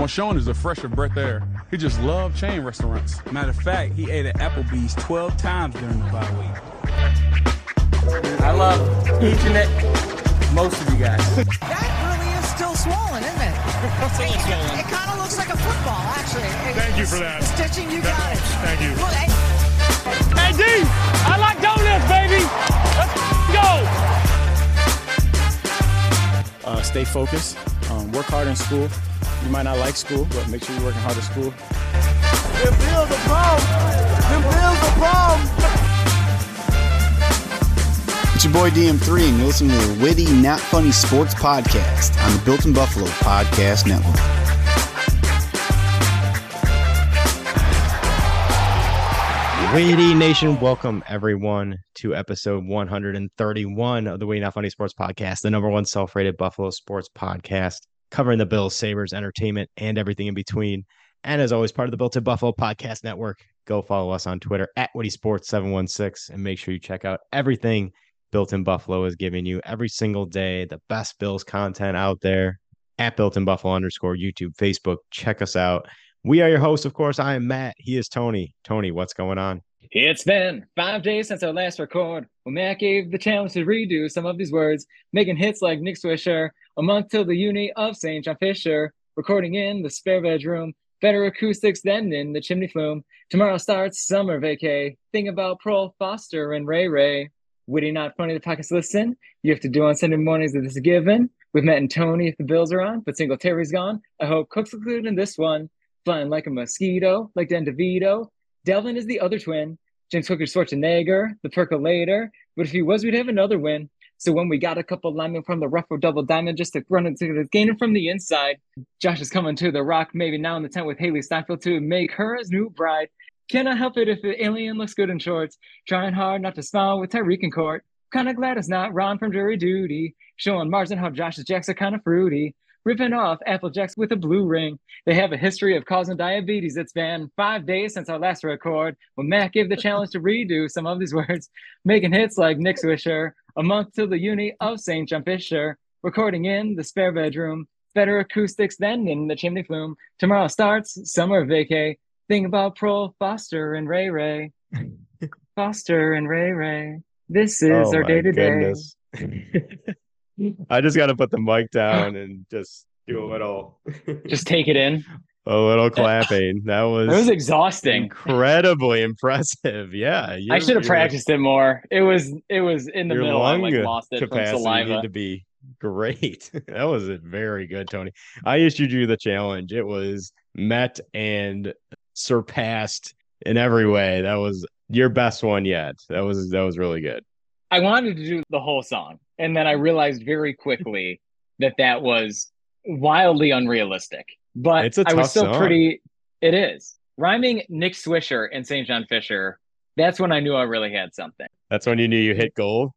Marshawn is a fresher breath air. He just loved chain restaurants. Matter of fact, he ate at Applebee's 12 times during the bye week. I love each and every, most of you guys. That really is still swollen, isn't it? it, It, kind of looks like a football, actually. It- Thank you for that. Stitching, you got it. Thank you. Well, hey, Hey, D, I like donuts, baby. Let's go. uh, stay focused, um, work hard in school. You might not like school, but make sure you're working hard at school. It's your boy DM3, and you're listening to the Witty, Not Funny Sports Podcast on the Built in Buffalo Podcast Network. Witty Nation, welcome everyone to episode 131 of the Witty Not Funny Sports Podcast, the number one self-rated Buffalo sports podcast, covering the Bills, Sabres, entertainment, and everything in between. And as always, part of the Built in Buffalo Podcast Network. Go follow us on Twitter at Witty Sports 716 and make sure you check out everything Built in Buffalo is giving you every single day. The best Bills content out there at Built in Buffalo underscore YouTube, Facebook. Check us out. We are your hosts, of course. I am Matt. He is Tony. Tony, what's going on? It's been five days since our last record. When Matt gave the challenge to redo some of these words, making hits like Nick Swisher, a month till the uni of St. John Fisher, recording in the spare bedroom, better acoustics than in the chimney flume. Tomorrow starts summer vacay. Think about Pearl Foster and Ray Ray. Witty not funny the podcast listen. You have to do on Sunday mornings that this is given. With Matt and Tony if the Bills are on, but Singletary's gone. I hope Cook's included in this one. Flying like a mosquito, like Dan DeVito. Dalvin is the other twin. James Hooker Schwarzenegger, the percolator. But if he was, we'd have another win. So when we got a couple linemen from the Ruffo double diamond just to run into the gain him from the inside, Josh is coming to the rock, maybe now in the tent with Hailee Steinfeld to make her his new bride. Cannot help it if the alien looks good in shorts. Trying hard not to smile with Tyreek in court. Kinda glad it's not Ron from jury duty. Showing Mars and how Josh's jacks are kinda fruity. Ripping off Applejacks with a blue ring. They have a history of causing diabetes. It's been five days since our last record. When Matt gave the challenge to redo some of these words, making hits like Nick Swisher, a month till the uni of St. John Fisher, recording in the spare bedroom, better acoustics than in the chimney flume. Tomorrow starts summer vacay. Think about Pro Foster and Ray Ray. Foster and Ray Ray. This oh is Oh our day to day. I just got to put the mic down and just do a little, Just take it in. a little clapping. That was, It was exhausting. incredibly impressive. Yeah, I should have practiced it more. It was it was in the middle. I like lost it from saliva. to be great. that was a very good, Tony. I issued you the challenge. It was met and surpassed in every way. That was your best one yet. That was that was really good. I wanted to do the whole song, and then I realized very quickly that that was wildly unrealistic. But It's a I was still song. pretty. It is rhyming Nick Swisher and St. John Fisher. That's when I knew I really had something. That's when you knew you hit gold.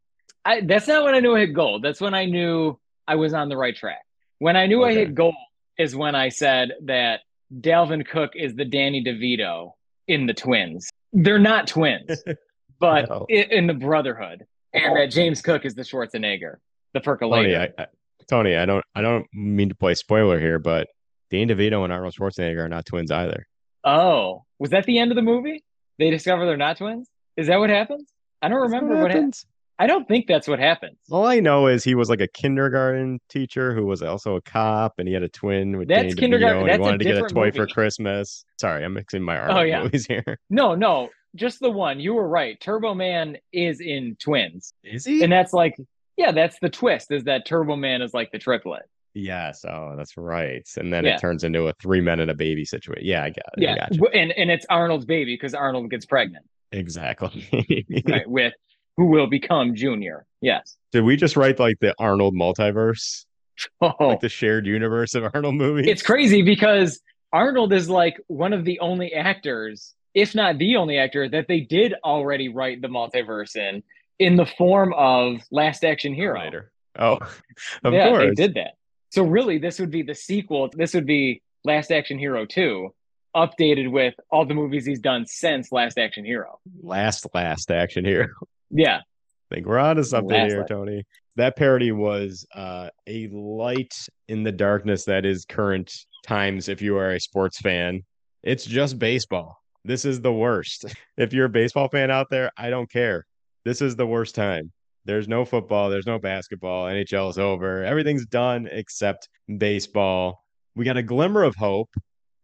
I that's not when I knew I hit gold. That's when I knew I was on the right track. When I knew I hit gold is when I said that Dalvin Cook is the Danny DeVito in the twins. They're not twins, but No. i- in the brotherhood. And that James Cook is the Schwarzenegger, the Tony, percolator. I, I, Tony, I don't I don't mean to play spoiler here, but Dean DeVito and Arnold Schwarzenegger are not twins either. oh, was that the end of the movie? They discover they're not twins? Is that what happens? I don't remember what happens. I don't think that's what happens. All I know is he was like a kindergarten teacher who was also a cop, and he had a twin with That's Danny DeVito, and he wanted to get a toy for. Christmas. Sorry, I'm mixing my oh, Arnold yeah. movies here. No, no, just the one. You were right. Turbo Man is in twins. Is he? And that's like, yeah, that's the twist is that Turbo Man is like the triplet. yes. Oh, that's right. And then Yeah. it turns into a three men and a baby situation. Yeah, I got it. Yeah. got you. W- And and it's Arnold's baby because Arnold gets pregnant, Exactly. right? With who will become Junior. Yes. Did we just write like the Arnold multiverse, Oh, like the shared universe of Arnold movies? it's crazy because Arnold is like one of the only actors, if not the only actor, that they did already write the multiverse in, in the form of Last Action Hero. Later. Oh, of yeah, course. they did that. So really, this would be the sequel. This would be Last Action Hero 2, updated with all the movies he's done since Last Action Hero. Last, last action hero. Yeah. I think we're on to something Last here, light. Tony. That parody was uh, a light in the darkness that is current times if you are a sports fan. It's just baseball. This is the worst. If you're a baseball fan out there, I don't care. This is the worst time. There's no football, there's no basketball. NHL is over. Everything's done except baseball. We got a glimmer of hope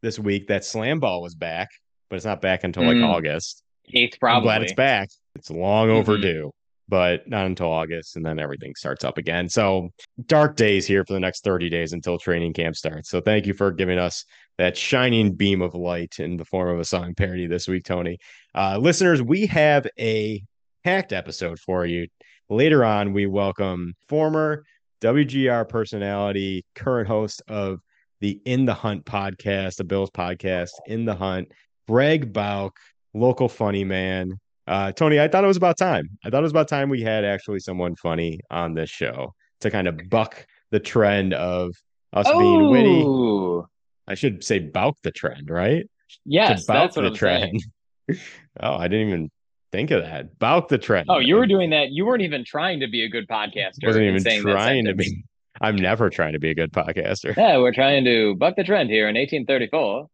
this week that slam ball was back, but it's not back until like Mm. August. Eighth, I'm probably. glad it's back. It's long Mhm. overdue, but not until August, and then everything starts up again. So dark days here for the next 30 days until training camp starts. So thank you for giving us that shining beam of light in the form of a song parody this week, Tony. Uh, listeners, we have a packed episode for you. Later on, we welcome former WGR personality, current host of the In the Hunt podcast, the Bills podcast, In the Hunt, Greg Bauch, local funny man. Uh, Tony, I thought it was about time. I thought it was about time we had actually someone funny on this show to kind of buck the trend of us being witty. I should say Bauk the trend, right? yes, that's what the I'm trend. saying. oh, I didn't even think of that. Bauk the trend. Oh, you were doing that. You weren't even trying to be a good podcaster. wasn't even trying to be. I'm never trying to be a good podcaster. Yeah, we're trying to buck the trend here in 1834.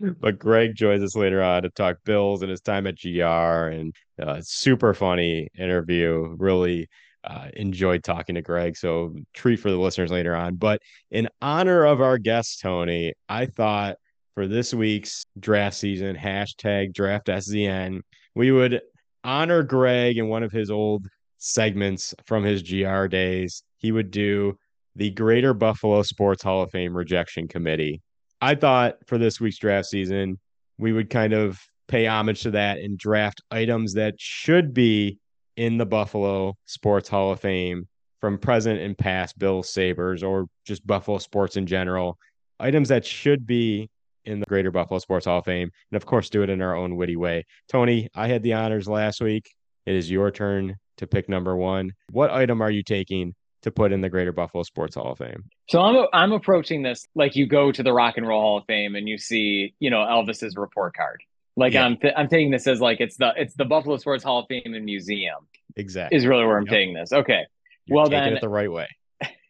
but Greg joins us later on to talk Bills and his time at GR and uh, super funny interview. Really uh, enjoyed talking to Greg. So treat for the listeners later on. But in honor of our guest Tony, I thought for this week's draft season hashtag draft SZN we would honor Greg in one of his old segments from his GR days. He would do the Greater Buffalo Sports Hall of Fame Rejection Committee. I thought for this week's draft season, we would kind of pay homage to that and draft items that should be in the Buffalo Sports Hall of Fame from present and past Bill Sabres or just Buffalo sports in general. Items that should be in the Greater Buffalo Sports Hall of Fame. And of course, do it in our own witty way. Tony, I had the honors last week. It is your turn to pick number one. What item are you taking to put in the Greater Buffalo Sports Hall of Fame? So I'm I'm approaching this like you go to the Rock and Roll Hall of Fame and you see you know Elvis's report card. Like Yeah. I'm th- I'm taking this as like it's the it's the Buffalo Sports Hall of Fame and Museum Exactly. is really where I'm Yep. taking this. Okay, You're well then- it the right way.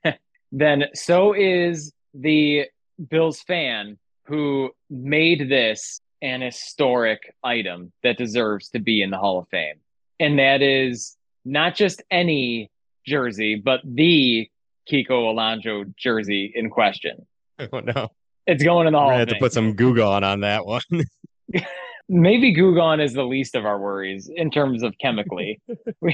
then so is the Bills fan who made this an historic item that deserves to be in the Hall of Fame. And that is not just any jersey, but the Kiko Alonso jersey in question. Oh no. It's going in the Hall of have to put some Goo Gone on that one. Maybe Goo Gone is the least of our worries in terms of chemically.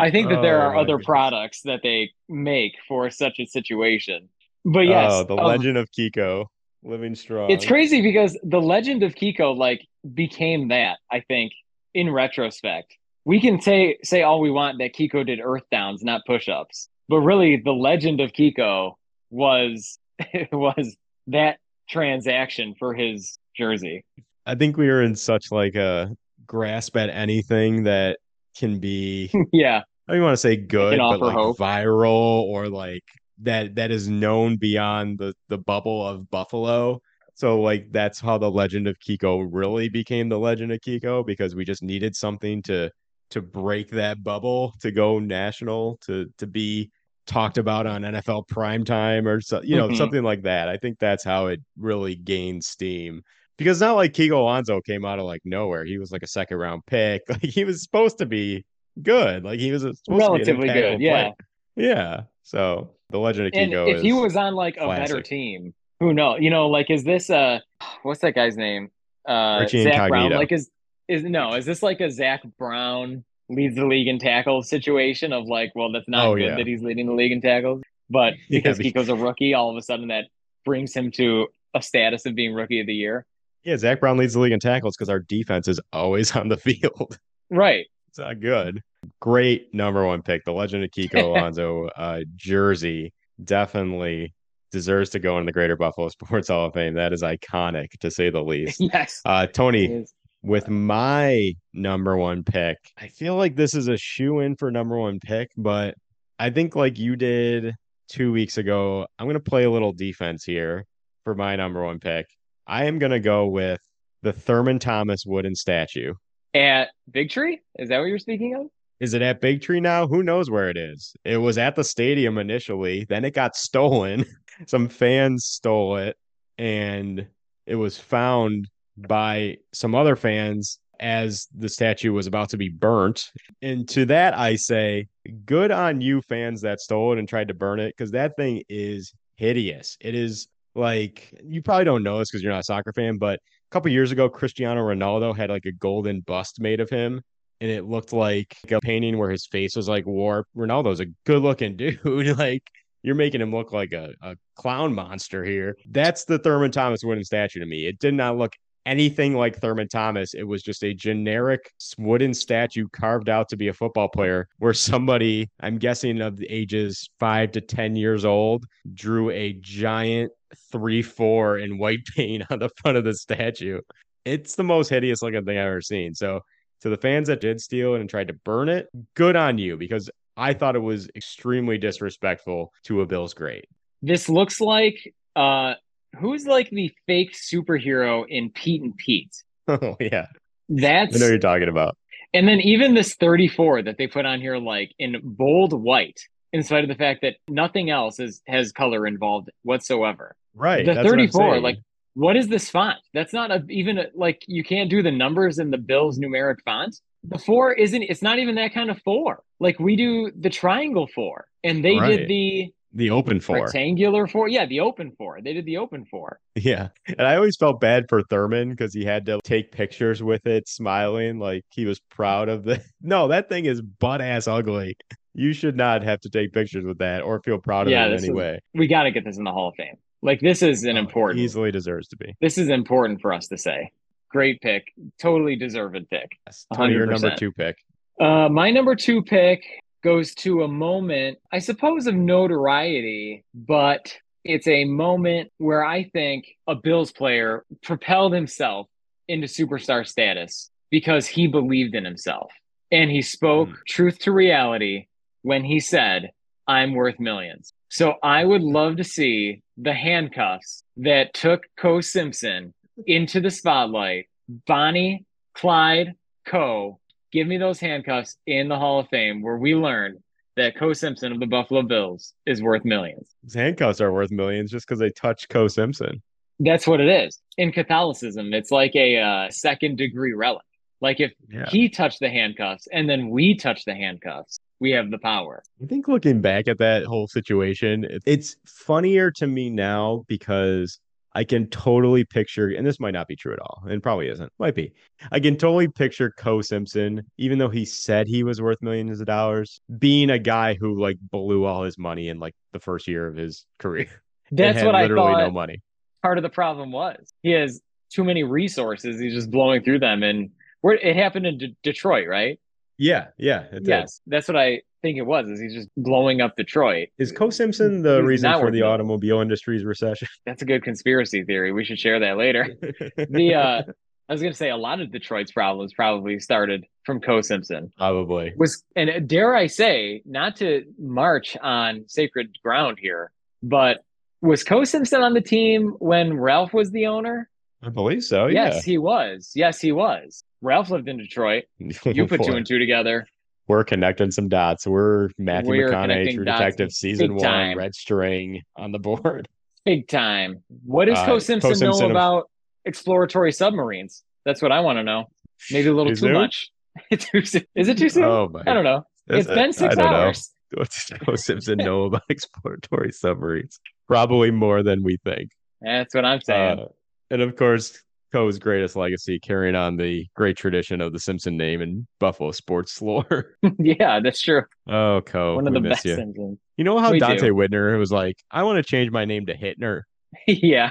I think that there Oh, are other goodness. products that they make for such a situation. But yes, oh, the um, legend of Kiko living strong. It's crazy because the legend of Kiko like became that, I think, in retrospect. We can say say all we want that Kiko did earth downs, not push-ups. But really the legend of Kiko was was that transaction for his jersey. I think we are in such like a grasp at anything that can be yeah. I don't want to say good, but like hope. viral or like that that is known beyond the the bubble of Buffalo. So like that's how the legend of Kiko really became the legend of Kiko because we just needed something to to break that bubble to go national to to be talked about on NFL primetime or so you know Mhm. something like that. I think that's how it really gained steam. Because it's not like Kiko Alonso came out of like nowhere. He was like a second round pick. Like he was supposed to be good. Like he was supposed to be Relatively good, yeah. player. Yeah. So the legend of And Kiko if he was on like a better team, who knows? You know, like is this uh what's that guy's name? Uh Richie Zach Brown. Like is is no, is this like a Zach Brown leads the league in tackles situation of like, well, that's not Oh, good yeah. that he's leading the league in tackles. But Yeah, because be- Kiko's a rookie, all of a sudden that brings him to a status of being rookie of the year. Yeah, Zach Brown leads the league in tackles because our defense is always on the field. Right. It's not good. Great number one pick. The legend of Kiko Alonso uh, jersey definitely deserves to go in the Greater Buffalo Sports Hall of Fame. That is iconic to say the least. yes. Uh, Tony, with my number one pick, I feel like this is a shoe in for number one pick, but I think like you did two weeks ago, I'm going to play a little defense here for my number one pick. I am going to go with the Thurman Thomas wooden statue. At Big Tree? Is that what you're speaking of? Is it at Big Tree now? Who knows where it is? It was at the stadium initially, then it got stolen. some fans stole it and it was found by some other fans as the statue was about to be burnt. And to that, I say, good on you, fans that stole it and tried to burn it, because that thing is hideous. It is like, you probably don't know this because you're not a soccer fan, but a couple years ago, Cristiano Ronaldo had like a golden bust made of him. And it looked like a painting where his face was like warped. Ronaldo's a good looking dude. like, you're making him look like a, a clown monster here. That's the Thurman Thomas wooden statue to me. It did not look anything like Thurman Thomas. It was just a generic wooden statue carved out to be a football player where somebody, I'm guessing of the ages five to 10 years old, drew a giant 3 4 in white paint on the front of the statue. It's the most hideous looking thing I've ever seen. So, to the fans that did steal it and tried to burn it, good on you because I thought it was extremely disrespectful to a Bills great. This looks like uh who's like the fake superhero in Pete and Pete? Oh yeah. That's I know you're talking about. And then even this 34 that they put on here like in bold white, in spite of the fact that nothing else is has color involved whatsoever. Right. The that's what 34, like what is this font? That's not a, even a, like you can't do the numbers in the Bills numeric font. The four isn't. It's not even that kind of four. Like we do the triangle four, and they Right. did the the open four. rectangular four. Yeah, the open four. They did the open four. Yeah. And I always felt bad for Thurman because he had to take pictures with it, smiling like he was proud of the. No, that thing is butt ass ugly. You should not have to take pictures with that or feel proud of Yeah, it in any is- way. We got to get this in the Hall of Fame. Like this is an Oh, important. Easily deserves to be. This is important for us to say. Great pick. Totally deserved pick. Yes. Tony, your number two pick. Uh, my number two pick goes to a moment, I suppose, of notoriety, but it's a moment where I think a Bills player propelled himself into superstar status because he believed in himself. And he spoke Hmm. truth to reality when he said, I'm worth millions. So I would love to see the handcuffs that took Ko Simpson into the spotlight. Bonnie, Clyde, Co. Give me those handcuffs in the Hall of Fame where we learn that Ko Simpson of the Buffalo Bills is worth millions. His handcuffs are worth millions just because they touched Ko Simpson. That's what it is. In Catholicism, it's like a uh, second degree relic. Like if Yeah. he touched the handcuffs and then we touch the handcuffs, we have the power. I think looking back at that whole situation, it's funnier to me now because I can totally picture, and this might not be true at all, and probably isn't, might be. I can totally picture Ko Simpson, even though he said he was worth millions of dollars, being a guy who like blew all his money in like the first year of his career. That's what I literally thought no money. part of the problem was. He has too many resources. He's just blowing through them. And where it happened in D- Detroit, right? Yeah, yeah. it did. Yes, that's what I think it was. Is he's just blowing up Detroit? Is Ko Simpson the He's reason for the automobile industry's recession? That's a good conspiracy theory. We should share that later. The uh, I was gonna say a lot of Detroit's problems probably started from Ko Simpson. Probably. Was and dare I say, not to march on sacred ground here, but was Ko Simpson on the team when Ralph was the owner? I believe so. Yes, he was. Yes, he was. Ralph lived in Detroit. You put two and two together. We're connecting some dots. We're Matthew We're McConaughey, True Detective, season one, time. red string on the board. Big time. What does Uh, Ko Simpson Ko Simpson know of- about exploratory submarines? That's what I want to know. Maybe a little Too much. Is it too soon? Oh my! I don't know. That's- It's been I six don't know. hours. What does Ko Simpson know about exploratory submarines? Probably more than we think. That's what I'm saying. Uh, and of course, Ko's greatest legacy, carrying on the great tradition of the Simpson name in Buffalo sports lore. yeah, that's true. oh, Ko, One of the best you. Simpsons. You know how We Donte do. Whitner was like, "I want to change my name to Hitner." yeah.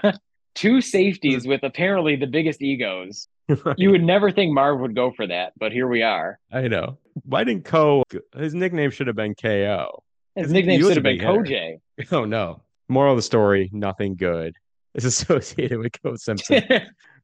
Two safeties with apparently the biggest egos. You would never think Marv would go for that, but here we are. I know. Why didn't Ko? His nickname should have been KO. His nickname should have been. Koj. Oh no. Moral of the story: Nothing good is associated with Ko Simpson.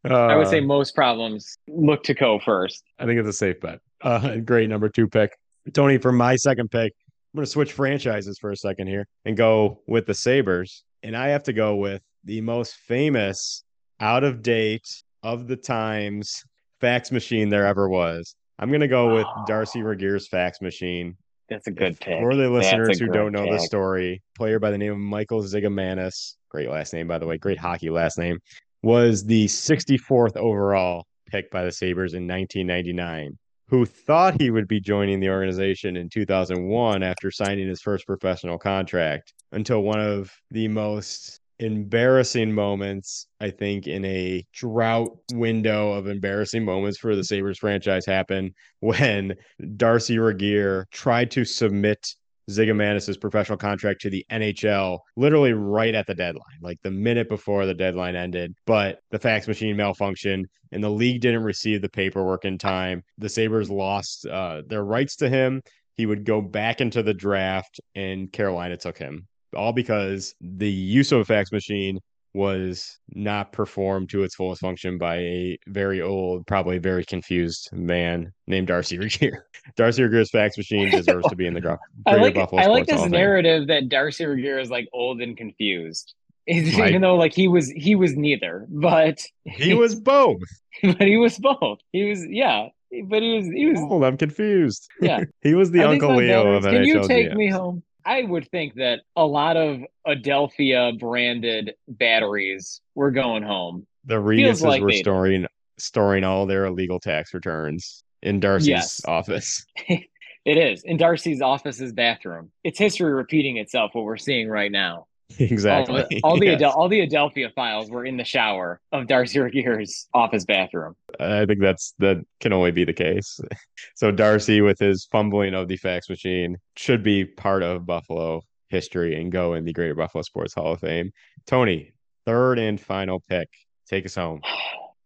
I would say Uh, most problems look to Ko first. I think it's a safe bet. Uh, great number two pick, Tony. For my second pick, I'm going to switch franchises for a second here and go with the Sabres, and I have to go with the most famous, out of date of the times fax machine there ever was. I'm going to go with Darcy Regier's fax machine. That's a good pick. For the listeners who don't know the story, player by the name of Michael Zigomanis, great last name by the way, great hockey last name, was the 64th overall pick by the Sabres in 1999. Who thought he would be joining the organization in 2001 after signing his first professional contract until one of the most embarrassing moments, I think, in a drought window of embarrassing moments for the Sabres franchise happened when Darcy Regier tried to submit Zigomanis' professional contract to the NHL literally right at the deadline, like the minute before the deadline ended. But the fax machine malfunctioned and the league didn't receive the paperwork in time. The Sabres lost uh, their rights to him. He would go back into the draft, and Carolina took him. All because the use of a fax machine was not performed to its fullest function by a very old, probably very confused man named Darcy Regier. Darcy Regier's fax machine deserves to be in the gro- I like Buffalo I like this narrative that Darcy Regier is like old and confused. Even though like he was he was neither, but He was both. but he was both. He was yeah, but he was he was Oh, I'm confused. Yeah. he was the I Uncle Leo of veterans- Can you take GMs. me home? I would think that a lot of Adelphia branded batteries were going home. The Rigases like were they did. storing storing all their illegal tax returns in Darcy's Yes. office. It is in Darcy's office's bathroom. It's history repeating itself. What we're seeing right now. Exactly. All the, all the Yes. Adel- all the Adelphia files were in the shower of Darcy Regier's office bathroom. I think that's that can only be the case. So Darcy, with his fumbling of the fax machine, should be part of Buffalo history and go in the Greater Buffalo Sports Hall of Fame. Tony, third and final pick. Take us home.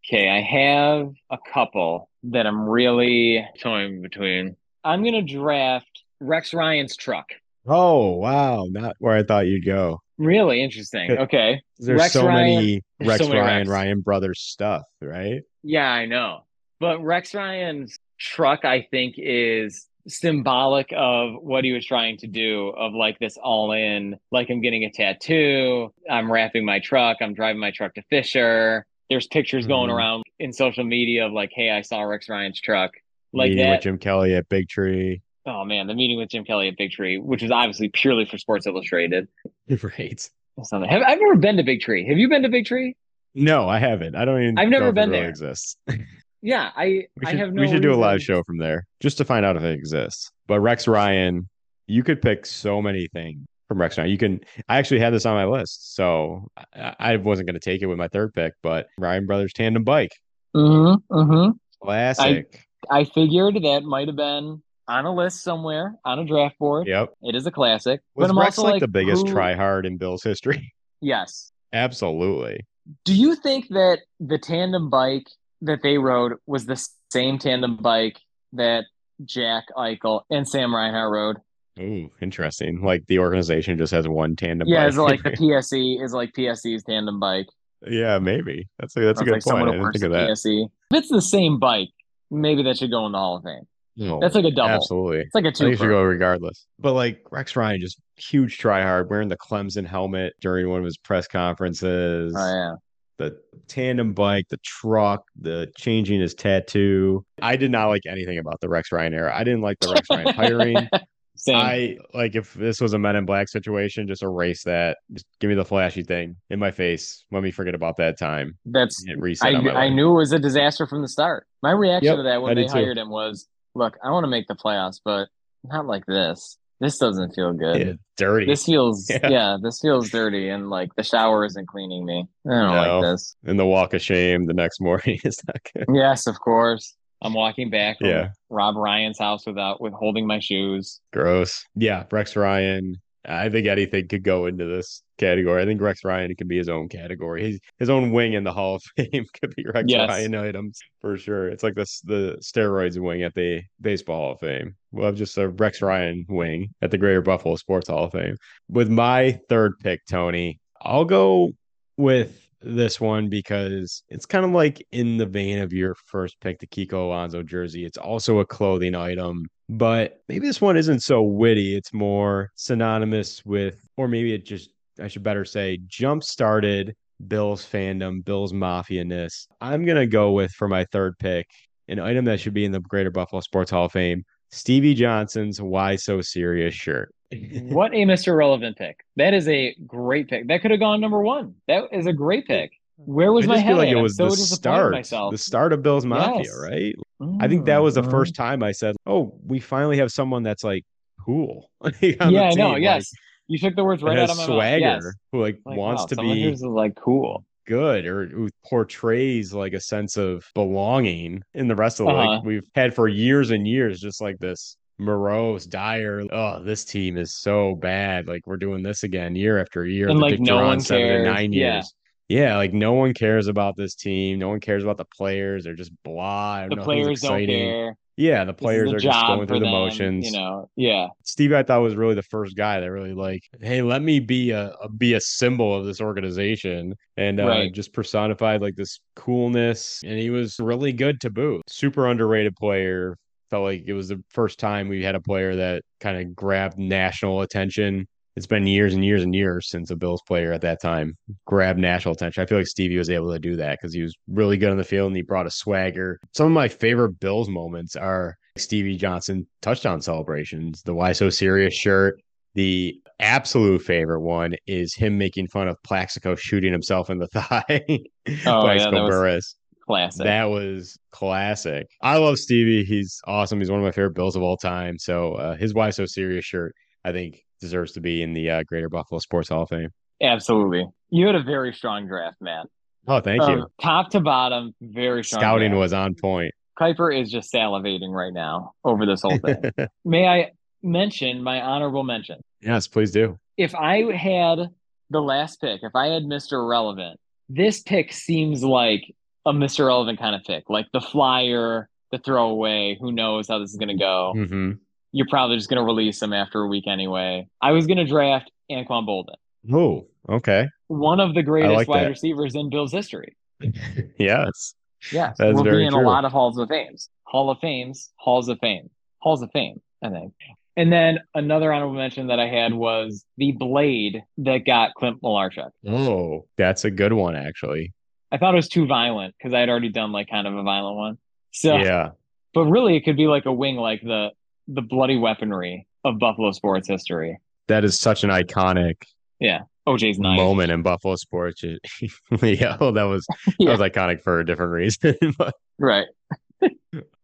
Okay, I have a couple that I'm really toying between. I'm gonna draft Rex Ryan's truck. Oh wow, not where I thought you'd go. Really interesting. Okay. There's Rex so Ryan- many Rex so many Ryan Rex. Ryan brothers stuff, right? Yeah, I know. But Rex Ryan's truck, I think, is symbolic of what he was trying to do of like this all in, like I'm getting a tattoo, I'm wrapping my truck, I'm driving my truck to Fisher. There's pictures going Mhm. around in social media of like, hey, I saw Rex Ryan's truck. Like Meeting that. with Jim Kelly at Big Tree. Oh man, the meeting with Jim Kelly at Big Tree, which was obviously purely for Sports Illustrated. Right. Something. Have I've never been to Big Tree. Have you been to Big Tree? No, I haven't. I don't even. I've never know if it been really there. Exists. Yeah, I We I should, have no we should do a live show from there just to find out if it exists. But Rex Ryan, you could pick so many things from Rex Ryan. You can. I actually had this on my list, so I, I wasn't going to take it with my third pick. But Ryan Brothers tandem bike, Mm-hmm. Mm-hmm. classic. I figured that might have been on a list somewhere on a draft board. yep. It is a classic. Was but I'm Rex also like, the biggest who- try hard in Bill's history? Yes. Absolutely. Do you think that the tandem bike that they rode was the same tandem bike that Jack Eichel and Sam Reinhart rode? Ooh, interesting. Like the organization just has one tandem. yeah, bike. is it like the PSE is like PSE's tandem bike. yeah, maybe that's a that's a good it's like point. I didn't think of that. PSE. If it's the same bike, maybe that should go in the Hall of Fame. No, That's like a double. Absolutely. It's like a I think it should go regardless. But like Rex Ryan, just huge try hard, wearing the Clemson helmet during one of his press conferences. Oh yeah. The tandem bike, the truck, the changing his tattoo. I did not like anything about the Rex Ryan era. I didn't like the Rex Ryan hiring. Same. I like if this was a Men in Black situation, just erase that. Just give me the flashy thing in my face. Let me forget about that time. That's I, I life. knew it was a disaster from the start. My reaction Yep, to that I when they did too. hired him was, "Look, I want to make the playoffs, but not like this. This doesn't feel good. Yeah, dirty. This feels, Yeah. yeah. this feels dirty, and like the shower isn't cleaning me. I don't No. like this. and the walk of shame the next morning is not good. Yes, of course. I'm walking back from Yeah. Rob Ryan's house without withholding my shoes. Gross. Yeah, Rex Ryan. I think anything could go into this category. I think Rex Ryan could be his own category. His his own wing in the Hall of Fame could be Rex Yes. Ryan items for sure. It's like this the steroids wing at the Baseball Hall of Fame. We'll have just a Rex Ryan wing at the Greater Buffalo Sports Hall of Fame. With my third pick, Tony, I'll go with this one because it's kind of like in the vein of your first pick, the Kiko Alonso jersey. It's also a clothing item, but maybe this one isn't so witty. It's more synonymous with, or maybe it just, I should better say, jump started Bill's fandom, Bill's mafia ness. I'm going to go with for my third pick an item that should be in the Greater Buffalo Sports Hall of Fame Stevie Johnson's "Why So Serious" shirt. what a Mr. Relevant pick. That is a great pick. That could have gone number one. That is a great pick. Where was I my head? feel like it was so the start, myself. the start of Bill's Mafia, Yes. right? I think that was the Mhm. first time I said, "Oh, we finally have someone that's like cool." Yeah, I know. team, Yes, you took the words right out of my swagger, mouth. Yes. who like, Like, wants wow, to be who's like cool. good or who portrays like a sense of belonging in the rest of the Uh-huh. like we've had for years and years, just like this morose, dire. Oh, this team is so bad. Like we're doing this again year after year. And, like, no one seven cares. nine years. Yeah, like no one cares about this team. No one cares about the players. They're just blah. The players don't exciting. care. Yeah, the players are just going through the them, motions. You know, yeah. Steve, I thought was really the first guy that really like, hey, let me be a, a be a symbol of this organization, and uh, Right. just personified like this coolness, and he was really good to boot. Super underrated player. Felt like it was the first time we had a player that kind of grabbed national attention. It's been years and years and years since a Bills player at that time grabbed national attention. I feel like Stevie was able to do that because he was really good on the field and he brought a swagger. Some of my favorite Bills moments are Stevie Johnson touchdown celebrations, the Why So Serious shirt. The absolute favorite one is him making fun of Plaxico shooting himself in the thigh. Oh, yeah, Plaxico that was Burress. Classic. That was classic. I love Stevie. He's awesome. He's one of my favorite Bills of all time. So uh, his Why So Serious shirt, I think, deserves to be in the uh, Greater Buffalo Sports Hall of Fame. Absolutely. You had a very strong draft, Matt. Oh, thank Um, you. Top to bottom, very strong. Scouting draft. was on point. Kuiper is just salivating right now over this whole thing. May I mention my honorable mention? yes, please do. If I had the last pick, if I had Mr. Relevant, this pick seems like a Mr. Relevant kind of pick, like the flyer, the throwaway. Who knows how this is going to go? hmm You're probably just going to release him after a week anyway. I was going to draft Anquan Boldin, Oh, okay. one of the greatest like wide that. receivers in Bills history. yes. Yes, That's very be in true. a lot of halls of fames, hall of fames, halls of fame, halls of fame. I think. And then another honorable mention that I had was the blade that got Clint Malarchuk. Oh, that's a good one, actually. I thought it was too violent because I had already done like kind of a violent one. So, Yeah. but really, it could be like a wing, like the the bloody weaponry of Buffalo sports history. That is such an iconic Yeah. OJ's knife. moment in Buffalo sports. yeah, well, that was Yeah. that was iconic for a different reason. but right?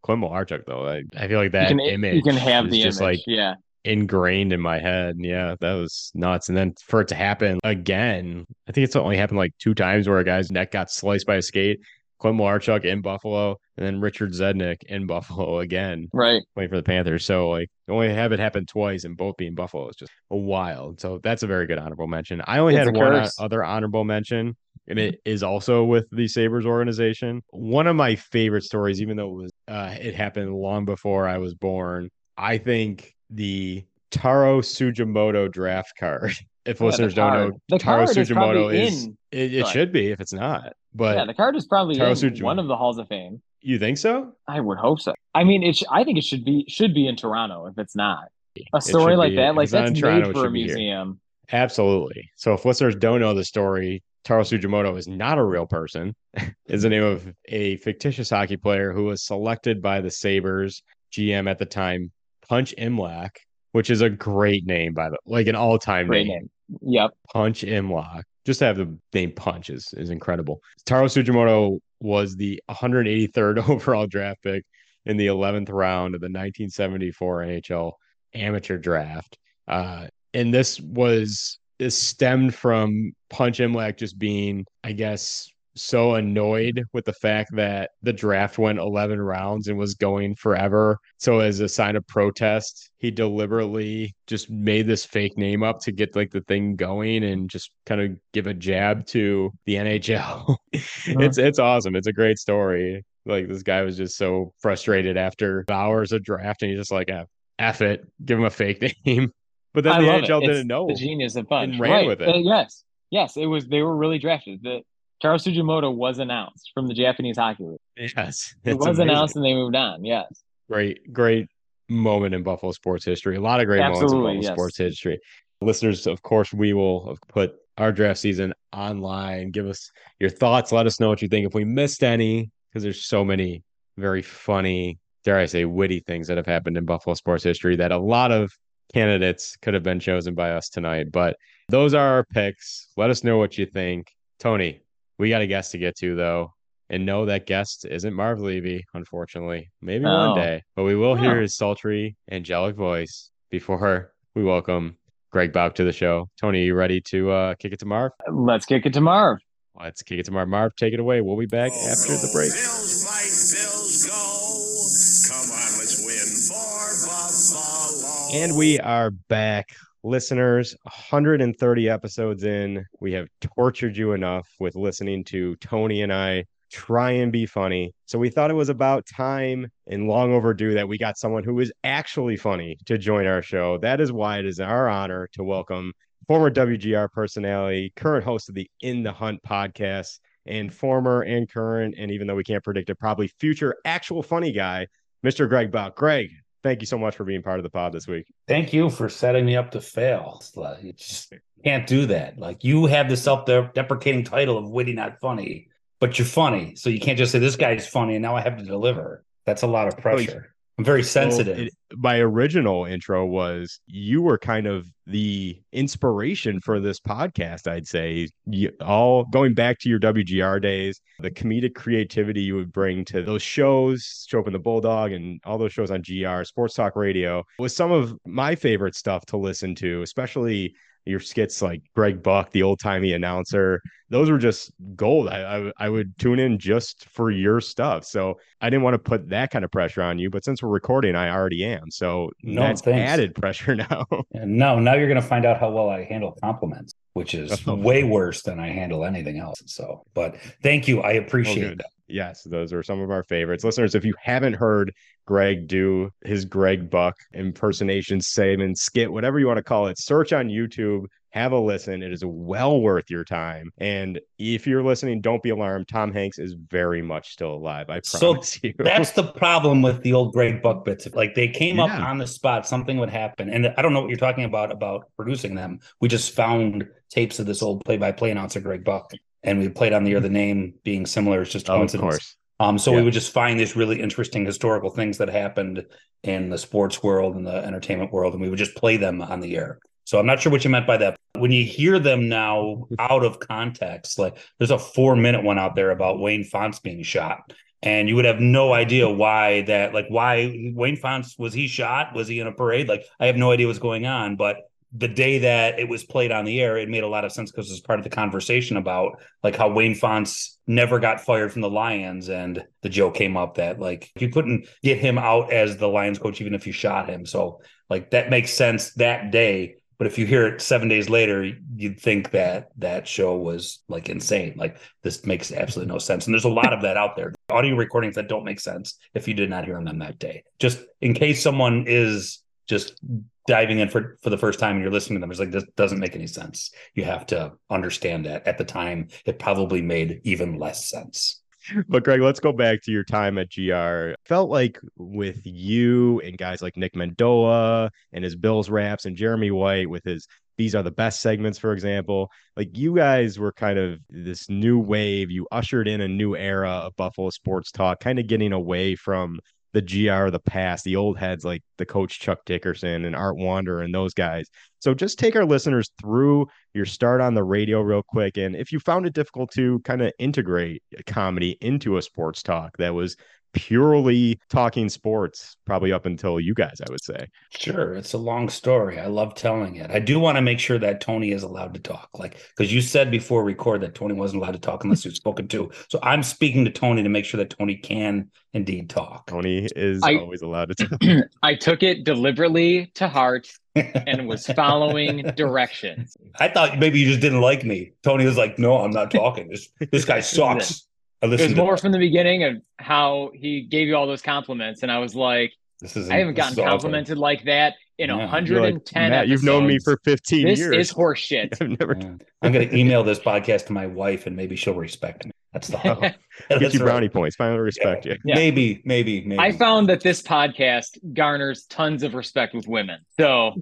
Clint Malarchuk, though, I, I feel like that you can image you can have is the just image. like yeah, ingrained in my head. Yeah, that was nuts. And then for it to happen again, I think it's only happened like two times where a guy's neck got sliced by a skate. Clint Malarchuk in Buffalo, and then Richard Zednik in Buffalo again, right. playing for the Panthers. So like only have it happen twice and both being Buffalo is just wild. So that's a very good honorable mention. I only It's had one curse. other honorable mention, and it is also with the Sabres organization. One of my favorite stories, even though it was uh, it happened long before I was born. I think the Taro Tsujimoto draft card. If Yeah, listeners don't know. The Taro Tsujimoto is in- it, it should be if it's not. But yeah, the card is probably Taro in Tsujimoto. one of the halls of fame. you think so? I would hope so. I mean, it. Sh- I think it should be should be in Toronto if it's not. A story like be- that, like that's Toronto, made for a should be here. museum. Absolutely. So if listeners don't know the story, Taro Tsujimoto is not a real person. is the name of a fictitious hockey player who was selected by the Sabres GM at the time, Punch Imlach, which is a great name by the like an all-time Great name. name. Yep. Punch Imlach. Just to have the name Punch is, is incredible. Taro Tsujimoto was the 183rd overall draft pick in the 11th round of the 1974 NHL amateur draft. Uh, and this was this stemmed from Punch Imlach just being, I guess, so annoyed with the fact that the draft went 11 rounds and was going forever. So as a sign of protest, he deliberately just made this fake name up to get like the thing going and just kind of give a jab to the NHL. it's it's awesome. It's a great story. Like this guy was just so frustrated after hours of draft and he's just like, "F- F it, give him a fake name. But then I the NHL it. didn't know. the genius of fun and ran right. with it. Uh, yes. Yes. It was. They were really drafted. The Taro Tsujimoto was announced from the Japanese Hockey League. Yes. It was amazing. announced and they moved on. Yes. great, great moment in Buffalo sports history. A lot of great Absolutely, moments in Buffalo yes. sports history. Listeners, of course, we will put our draft season online. Give us your thoughts. Let us know what you think. If we missed any, because there's so many very funny dare I say, witty things that have happened in Buffalo sports history that a lot of candidates could have been chosen by us tonight. But those are our picks. Let us know what you think. Tony, we got a guest to get to, though. And no, that guest isn't Marv Levy, unfortunately. Maybe Oh. one day, but we will hear Oh. his sultry, angelic voice before we welcome Greg Bauch to the show. Tony, you ready to uh, kick it to Marv? Let's kick it to Marv. Let's kick it to Marv. Marv, take it away. We'll be back after the break. Bills fight, Bills go. Come on, let's win for Buffalo. And we are back. Listeners, 130 episodes in. We have tortured you enough with listening to Tony and I try and be funny. So we thought it was about time and long overdue that we got someone who is actually funny to join our show. That is why it is our honor to welcome former WGR personality, current host of the In the Hunt podcast, and former and current, and even though we can't predict it, probably future actual funny guy, Mr. Greg Bauch. Greg, thank you so much for being part of the pod this week. Thank you for setting me up to fail. It's like, You just can't do that. Like you have the self-deprecating title of witty, not funny, but you're funny. So you can't just say this guy's funny and now I have to deliver. That's a lot of pressure. I'm very sensitive. Well, it- my original intro was you were kind of the inspiration for this podcast, I'd say. You, all going back to your WGR days, the comedic creativity you would bring to those shows, Schopp and the Bulldog, and all those shows on GR, Sports Talk Radio, was some of my favorite stuff to listen to, especially your skits like Greg Buck, the old timey announcer. Those were just gold. I, I I would tune in just for your stuff. So I didn't want to put that kind of pressure on you, but since we're recording, I already am. So No, that's thanks. added pressure now. no, now you're going to find out how well I handle compliments, which is Oh. way worse than I handle anything else. So, but thank you. I appreciate good. that. Yes, those are some of our favorites. Listeners, if you haven't heard Greg do his Greg Buck impersonation, segment, skit, whatever you want to call it, search on YouTube. Have a listen. It is well worth your time. And if you're listening, don't be alarmed. Tom Hanks is very much still alive. I So promise you. That's the problem with the old Greg Buck bits. Like they came up on the spot, something would happen. And I don't know what you're talking about about producing them. We just found tapes of this old play-by-play announcer Greg Buck, and we played on the air. The name being similar is just Oh, of coincidence. course. Um, so Yeah. we would just find these really interesting historical things that happened in the sports world and the entertainment world, and we would just play them on the air. So I'm not sure what you meant by that. When you hear them now out of context, like there's a four minute one out there about Wayne Fontes being shot. And you would have no idea why that, like, why Wayne Fontes was he shot? Was he in a parade? Like, I have no idea what's going on. But the day that it was played on the air, it made a lot of sense because it's part of the conversation about like how Wayne Fontes never got fired from the Lions, and the joke came up that like you couldn't get him out as the Lions coach even if you shot him. So like that makes sense that day. But if you hear it seven days later, you'd think that that show was like insane. Like this makes absolutely no sense. And there's a lot of that out there. Audio recordings that don't make sense if you did not hear them that day. Just in case someone is just diving in for for the first time and you're listening to them, it's like this doesn't make any sense. You have to understand that at the time it probably made even less sense. But Greg, let's go back to your time at GR. Felt like with you and guys like Nick Mendola and his Bills raps and Jeremy White with his these are the best segments, for example. Like you guys were kind of this new wave. You ushered in a new era of Buffalo sports talk, kind of getting away from the GR of the past, the old heads like the coach Chuck Dickerson and Art Wander and those guys. So just take our listeners through your start on the radio real quick. And if you found it difficult to kind of integrate comedy into a sports talk that was purely talking sports, probably up until you guys, I would say. Sure, it's a long story. I love telling it. I do want to make sure that Tony is allowed to talk, like because you said before record that Tony wasn't allowed to talk unless he was spoken to. So I'm speaking to Tony to make sure that Tony can indeed talk. Tony is I- always allowed to talk. I took it deliberately to heart and was following directions. I thought maybe you just didn't like me. Tony was like, "No, I'm not talking. This this guy sucks." I It was to more from the beginning of how he gave you all those compliments, and I was like, this is I haven't gotten is awful. complimented like that in Yeah. 110 like, Matt, you've known me for 15 This years. This is horseshit. I've never Yeah. I'm going to email this podcast to my wife, and maybe she'll respect me. That's the get That's you right. brownie points. Finally respect you. Yeah. Maybe, maybe, maybe. I found that this podcast garners tons of respect with women. So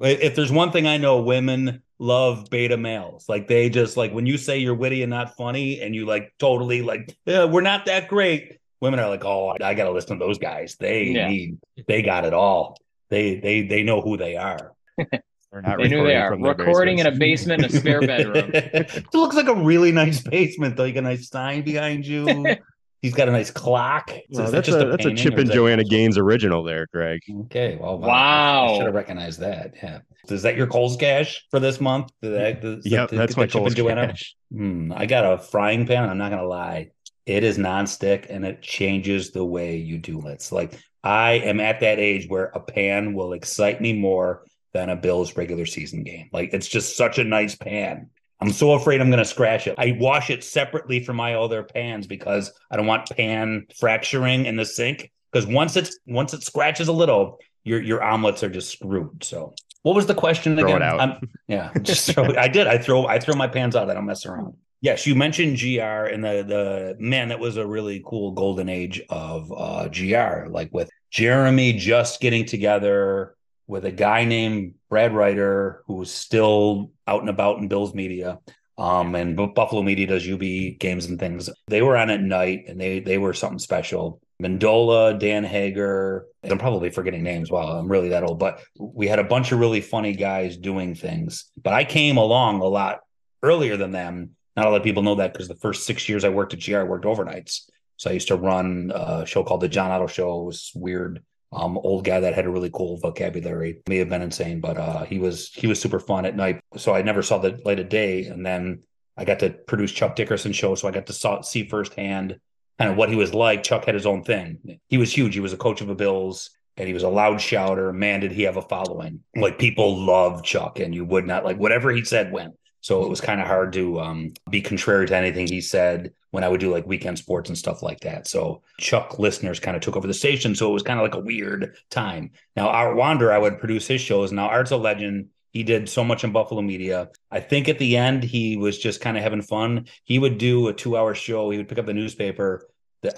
If there's one thing I know, women love beta males. Like they just like when you say you're witty and not funny, and you like totally like, yeah, we're not that great. women are like, oh, I got to listen to those guys. They Yeah. need, they got it all. They they they know who they are. They're not They knew they recording are recording in a basement, in a spare bedroom. it looks like a really nice basement. Like a nice sign behind you. He's got a nice clock. Well, Is that that's just a, that's a Chip or and Joanna Gaines original there, Greg. Okay, well, Wow. I should have recognized that. Yeah, is that your Kohl's cash for this month? Did that, does Yep, that- that's get my the Chip Coles and Joanna? cash. Hmm, I got a frying pan. I'm not gonna lie, it is nonstick and it changes the way you do it. It's like I am at that age where a pan will excite me more than a Bills regular season game. Like it's just such a nice pan. I'm so afraid I'm gonna scratch it. I wash it separately from my other pans because I don't want pan fracturing in the sink. Because once it's once it scratches a little, your your omelets are just screwed. So what was the question Throw again? I'm- yeah, just throw I did. I throw I throw my pans out. I don't mess around. Yes, you mentioned GR and the the man that was a really cool golden age of uh GR, like with Jeremy just getting together with a guy named Brad Ryder who was still out and about in Bills media. Um, and Bu- Buffalo Media does UB games and things. They were on at night and they they were something special. Mendola, Dan Hager. I'm probably forgetting names. Wow, I'm really that old. But we had a bunch of really funny guys doing things. But I came along a lot earlier than them. Not a lot of people know that because the first six years I worked at GR, I worked overnights. So I used to run a show called the John Otto Show. It was weird. Um, old guy that had a really cool vocabulary. May have been insane, but uh, he was he was super fun at night. So I never saw the light of day. And then I got to produce Chuck Dickerson show, so I got to saw, see firsthand kind of what he was like. Chuck had his own thing. He was huge. He was a coach of the Bills, and he was a loud shouter. Man, did he have a following? Like people loved Chuck, and you would not like whatever he said went. So it was kind of hard to um, be contrary to anything he said when I would do like weekend sports and stuff like that. So Chuck listeners kind of took over the station. So it was kind of like a weird time. Now, Art Wander, I would produce his shows. Now, Art's a legend. He did so much in Buffalo media. I think at the end, he was just kind of having fun. He would do a two hour show. He would pick up the newspaper.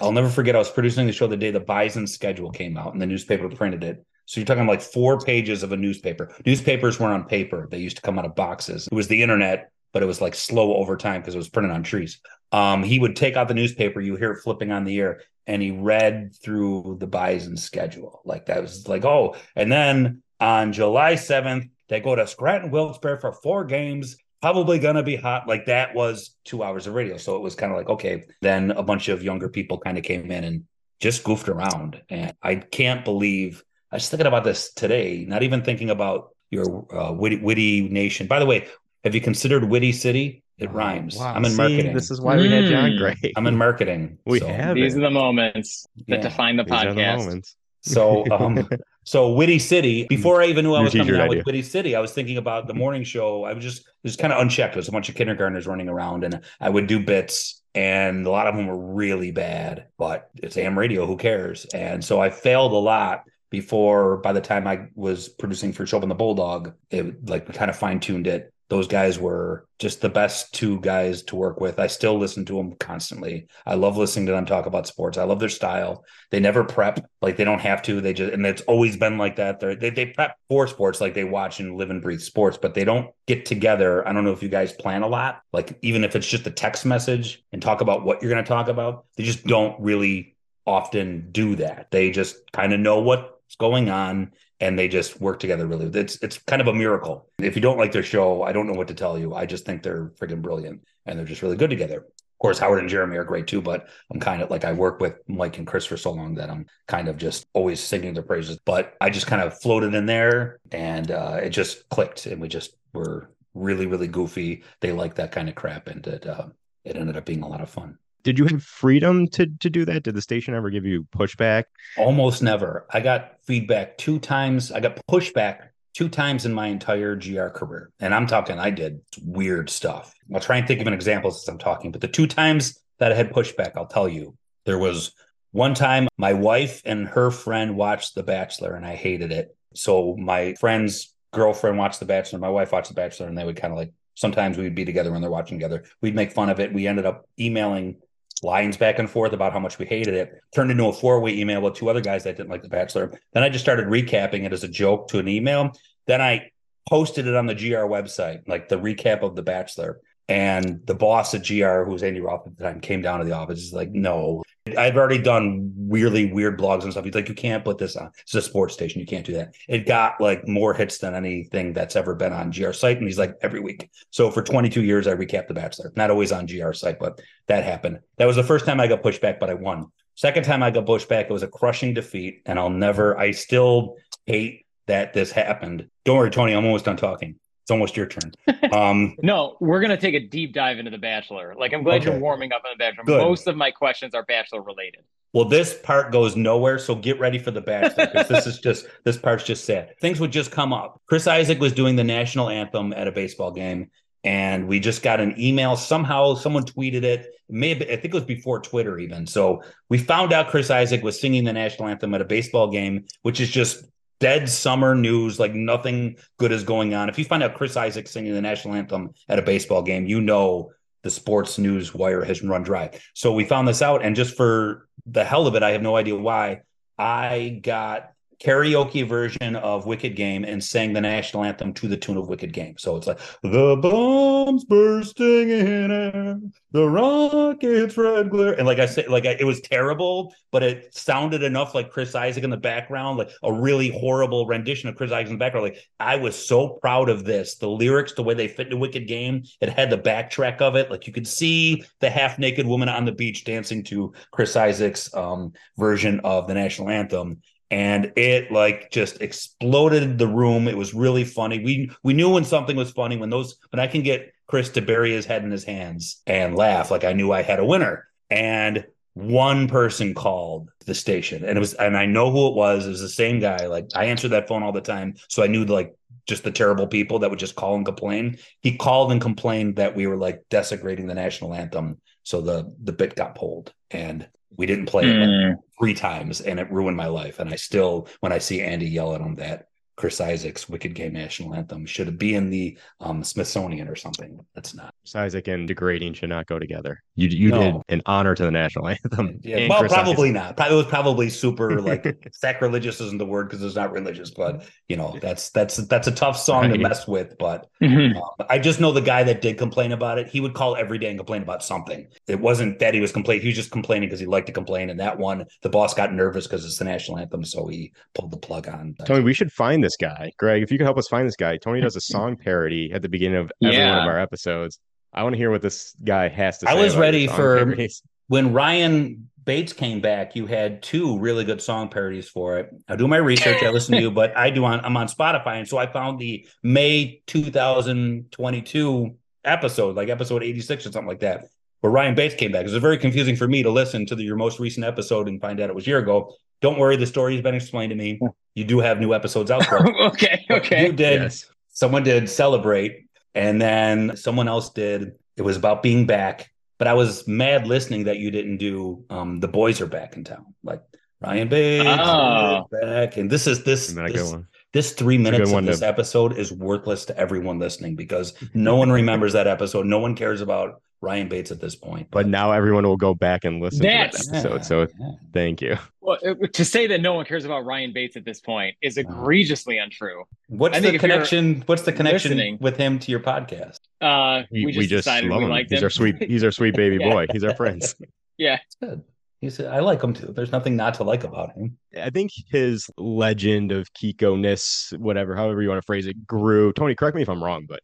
I'll never forget, I was producing the show the day the Bison schedule came out and the newspaper printed it. So you're talking like four pages of a newspaper. Newspapers weren't on paper. They used to come out of boxes. It was the internet, but it was like slow over time because it was printed on trees. Um, he would take out the newspaper, you hear it flipping on the air, and he read through the Bison schedule. Like that was like, oh, and then on July 7th, they go to Scranton Wilkes-Barre for four games. Probably gonna be hot. Like that was two hours of radio. So it was kind of like, okay. Then a bunch of younger people kind of came in and just goofed around. And I can't believe I was thinking about this today, not even thinking about your uh, witty, witty nation. By the way, have you considered Witty City? It rhymes. Wow. I'm in See, marketing. This is why we had John Mm. Gray. I'm in marketing. We so, have These it. are the moments that Yeah, define the These are the podcast. moments. So, um, so Witty City. Before I even knew I was coming out idea. with Witty City, I was thinking about the morning show. I was just it was kind of unchecked. There was a bunch of kindergartners running around, and I would do bits, and a lot of them were really bad. But it's AM radio. Who cares? And so I failed a lot before. By the time I was producing for Schopp and the Bulldog, it like kind of fine tuned it. Those guys were just the best two guys to work with. I still listen to them constantly. I love listening to them talk about sports. I love their style. They never prep, like they don't have to. They just, and it's always been like that. They're, they they prep for sports, like they watch and live and breathe sports, but they don't get together. I don't know if you guys plan a lot, like even if it's just a text message and talk about what you're going to talk about. They just don't really often do that. They just kind of know what's going on and they just work together really. It's it's kind of a miracle. If you don't like their show, I don't know what to tell you. I just think they're freaking brilliant and they're just really good together. Of course, Howard and Jeremy are great too, but I'm kind of like I work with Mike and Chris for so long that I'm kind of just always singing their praises. But I just kind of floated in there and uh, it just clicked and we just were really, really goofy. They like that kind of crap and it uh, it ended up being a lot of fun. Did you have freedom to to do that? Did the station ever give you pushback? Almost never. I got feedback two times. I got pushback two times in my entire GR career. And I'm talking, I did weird stuff. I'll try and think of an example since I'm talking, but the two times that I had pushback, I'll tell you. There was one time my wife and her friend watched The Bachelor and I hated it. So my friend's girlfriend watched The Bachelor, my wife watched The Bachelor, and they would kind of like sometimes we'd be together when they're watching together. We'd make fun of it. We ended up emailing lines back and forth about how much we hated it. Turned into a four-way email with two other guys that didn't like The Bachelor. Then I just started recapping it as a joke to an email. Then I posted it on the GR website, like the recap of The Bachelor. And the boss at GR, who was Andy Roth at the time, came down to the office. He's like, no, I've already done weirdly weird blogs and stuff. He's like, you can't put this on. It's a sports station. You can't do that. It got like more hits than anything that's ever been on GR site. And he's like, every week. So for 22 years, I recapped The Bachelor. Not always on GR site, but that happened. That was the first time I got pushed back, but I won. Second time I got pushed back, it was a crushing defeat. And I'll never, I still hate that this happened. Don't worry, Tony, I'm almost done talking. It's almost your turn. Um, No, we're gonna take a deep dive into the Bachelor. Like I'm glad Okay. you're warming up on the Bachelor. Good. Most of my questions are Bachelor related. Well, this part goes nowhere, so get ready for the Bachelor because this is just this part's just sad. Things would just come up. Chris Isaak was doing the national anthem at a baseball game, and we just got an email. Somehow, someone tweeted it. It may I think it was before Twitter even. So we found out Chris Isaak was singing the national anthem at a baseball game, which is just dead summer news. Like nothing good is going on. If you find out Chris Isaak singing the national anthem at a baseball game, you know the sports news wire has run dry. So we found this out, and just for the hell of it, I have no idea why. I got karaoke version of Wicked Game and sang the national anthem to the tune of Wicked Game. So it's like the bombs bursting in air, the rockets red glare, and like I said, like I, it was terrible, but it sounded enough like Chris Isaak in the background, like a really horrible rendition of Chris Isaak in the background. Like I was so proud of this. The lyrics, the way they fit in the Wicked Game, it had the backtrack of it. Like you could see the half naked woman on the beach dancing to Chris Isaak's um, version of the national anthem and it like just exploded the room. It was really funny. We we knew when something was funny when those when I can get Chris to bury his head in his hands and laugh like I knew I had a winner. And one person called the station and it was and I know who it was. It was the same guy. Like I answered that phone all the time. So I knew like just the terrible people that would just call and complain. He called and complained that we were like desecrating the national anthem. So the the bit got pulled and we didn't play it like three times and it ruined my life. And I still, when I see Andy yell at him that Chris Isaak's Wicked Game National Anthem should be in the um, Smithsonian or something. That's not. Chris Isaak and degrading should not go together. You you No. did an honor to the national anthem. Yeah, well, Chris probably Isaak. not. Probably, it was probably super like sacrilegious isn't the word because it's not religious, but you know that's that's that's a tough song to mess with. But Mhm. Um, I just know the guy that did complain about it. He would call every day and complain about something. It wasn't that he was complaining; he was just complaining because he liked to complain. And that one, the boss got nervous because it's the national anthem, so he pulled the plug on. Tony, we should find this guy. Greg, if you could help us find this guy. Tony does a song parody at the beginning of every one of our episodes. I want to hear what this guy has to say. I was ready for- parodies. When Ryan Bates came back, you had two really good song parodies for it. I do my research, I listen to you, but I do on I'm on Spotify, and so I found the May 2022 episode, like episode 86 or something like that, where Ryan Bates came back. It was very confusing for me to listen to the, your most recent episode and find out it was a year ago. Don't worry, the story has been explained to me. You do have new episodes out there. okay, okay. You did. Yes. Someone did celebrate, and then someone else did. It was about being back. But I was mad listening that you didn't do. Um, the boys are back in town, like Ryan Bates Oh. back, and this is this Isn't that a this, good one? this three minutes good of this to- episode is worthless to everyone listening because no one remembers that episode. No one cares about Ryan Bates at this point. But now everyone will go back and listen That's- to that episode. So Yeah. thank you. Well, to say that no one cares about Ryan Bates at this point is egregiously untrue. what's I the think if you're connection? What's the connection listening- with him to your podcast? Uh, We, we just decided love we him. liked He's him. our sweet. He's our sweet baby Yeah. boy. He's our prince. yeah, Good. He said, "I like him too. There's nothing not to like about him." I think his legend of Kiko-ness, whatever, however you want to phrase it, grew. Tony, correct me if I'm wrong, but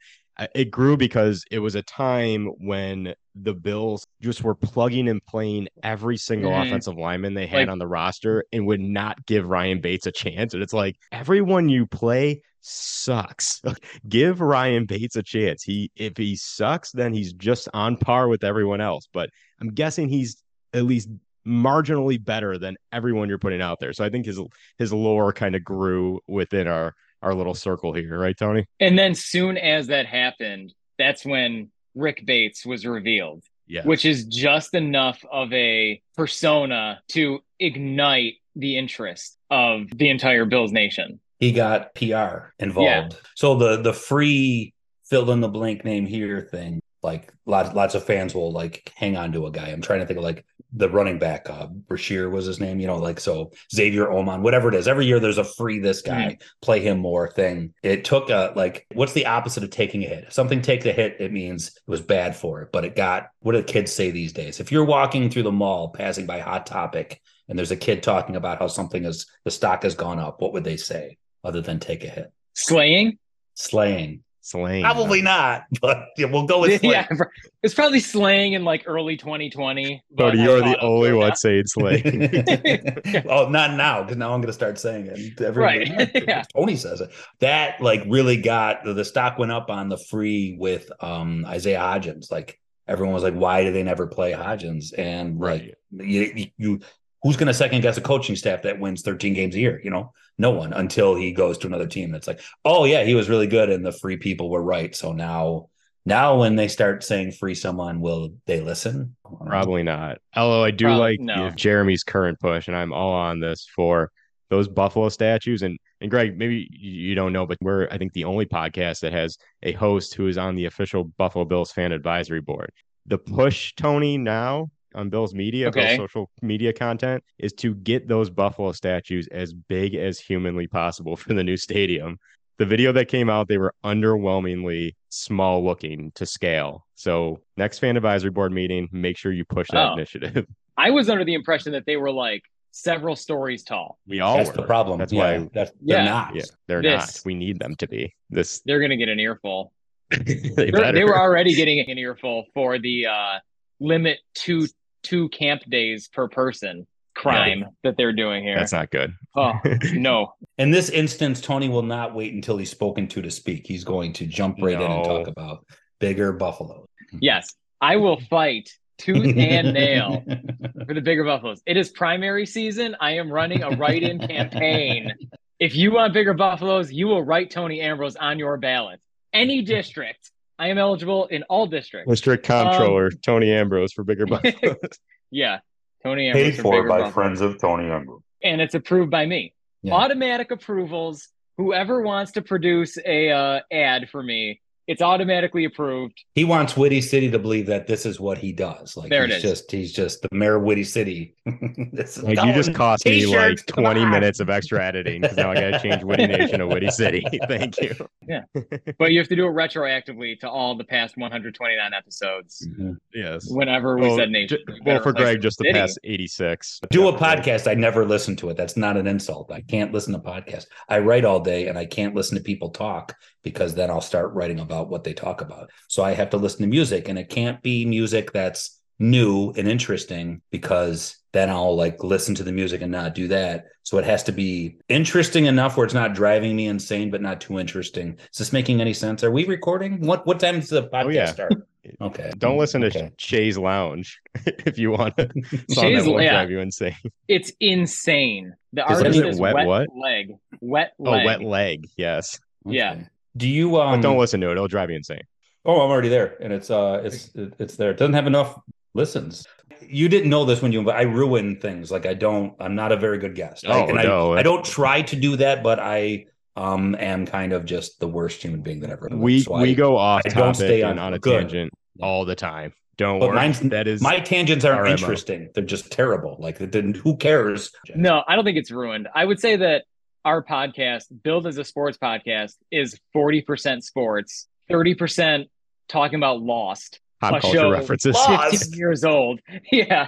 it grew because it was a time when the Bills just were plugging and playing every single Mhm. offensive lineman they had Like- on the roster and would not give Ryan Bates a chance. And it's like everyone you play sucks. give Ryan Bates a chance. He if he sucks, then he's just on par with everyone else. But I'm guessing he's at least marginally better than everyone you're putting out there. So I think his his lore kind of grew within our our little circle here, right, Tony? and then soon as that happened, that's when Rick Bates was revealed, Yeah. which is just enough of a persona to ignite the interest of the entire Bills nation. he got PR involved. So the the free fill in the blank name here thing, like lots lots of fans will like hang on to a guy. I'm trying to think of like the running back, uh, Brashear was his name, you know, like so Xavier Omon, whatever it is. Every year there's a free this guy, play him more thing. It took a like, what's the opposite of taking a hit? If something takes a hit, it means it was bad for it, but it got what do the kids say these days? If you're walking through the mall, passing by Hot Topic, and there's a kid talking about how something is the stock has gone up, what would they say other than take a hit? Slaying? Slaying. Slaying. Probably not, but yeah, we'll go with slaying. Yeah, it's probably slang in like early 2020. But but you're the only one now. saying slaying. oh, not now, because now I'm going to start saying it. Everybody- Right, yeah. Tony says it. That like really got the, the stock went up on the free with um Isaiah Hodgins. Like everyone was like, why do they never play Hodgins? And like you, you, you who's going to second guess a coaching staff that wins 13 games a year? You know, no one until he goes to another team. That's like, oh yeah, he was really good, and the free people were right. So now. Now, when they start saying free someone, will they listen? Probably not. Although I do Probably- like no. Jeremy's current push, and I'm all on this for those Buffalo statues. And and Greg, maybe you you don't know, but we're I think the only podcast that has a host who is on the official Buffalo Bills fan advisory board. The push, Tony, now on Bills media, Bills social media content, is to get those Buffalo statues as big as humanly possible for the new stadium. The video that came out, they were underwhelmingly small looking to scale. So next fan advisory board meeting, make sure you push that Oh. initiative. I was under the impression that they were like several stories tall. We all That's were. the problem. That's Yeah, why that's, they're Yeah. not. yeah, they're This. not. We need them to be. This They're going to get an earful. they, They're- better. They were already getting an earful for the uh, limit two two camp days per person crime that they're doing here. That's not good. oh no, In this instance, Tony will not wait until he's spoken to to speak. He's going to jump right in and talk about bigger buffaloes. yes, I will fight tooth and nail for the bigger buffaloes. It is primary season. I am running a write-in campaign. If you want bigger buffaloes, you will write Tony Ambrose on your ballot. Any district. I am eligible in all districts. District Um, Comptroller Tony Ambrose for bigger buffalo. Yeah. Tony Ambrose for bigger buffaloes. of Tony Ambrose. and it's approved by me. Yeah. Automatic approvals. Whoever wants to produce a uh, ad for me, it's automatically approved. He wants Witty City to believe that this is what he does. Like There it he's is. just he's just the mayor of Witty City. This is Like you just going- cost me like T-shirts, come 20 on. minutes of extra editing because now I gotta change Witty Nation to Witty City. Thank you. Yeah. But you have to do it retroactively to all the past 129 episodes. Mhm. Yes. Whenever we Well, said nation. ju- well, for Greg, just the city. past 86. Do a Yeah, for Greg. podcast. I never listen to it. That's not an insult. I can't listen to podcasts. I write all day and I can't listen to people talk because then I'll start writing about what they talk about. So I have to listen to music and it can't be music that's new and interesting because then I'll like listen to the music and not do that. So it has to be interesting enough where it's not driving me insane, but not too interesting. Is this making any sense? Are we recording? What what time does the oh, podcast yeah. start? Okay. Don't listen to Okay. Chaise Longue if you want to. Song Chaise- will yeah. drive you insane. It's insane. The Is artist it is Wet wet, what? leg. Wet Oh, leg. wet leg. Yes. Yeah. Okay. Do you um But don't listen to it. It'll drive you insane. Oh, I'm already there, and it's uh, it's it's there. It doesn't have enough listens. You didn't know this when you, but I ruin things. Like I don't. I'm not a very good guest. I, Oh, and no. I, I don't try to do that, but I um am kind of just the worst human being that ever. lived. We So we I- go off I don't stay and on- on a good. tangent all the time. Don't But worry. that is my tangents aren't interesting. They're just terrible. Like didn't. Who cares? No, I don't think it's ruined. I would say that our podcast, built as a sports podcast, is 40% sports, 30% talking about Lost. pop a culture show references. Lost. 15 years old. Yeah.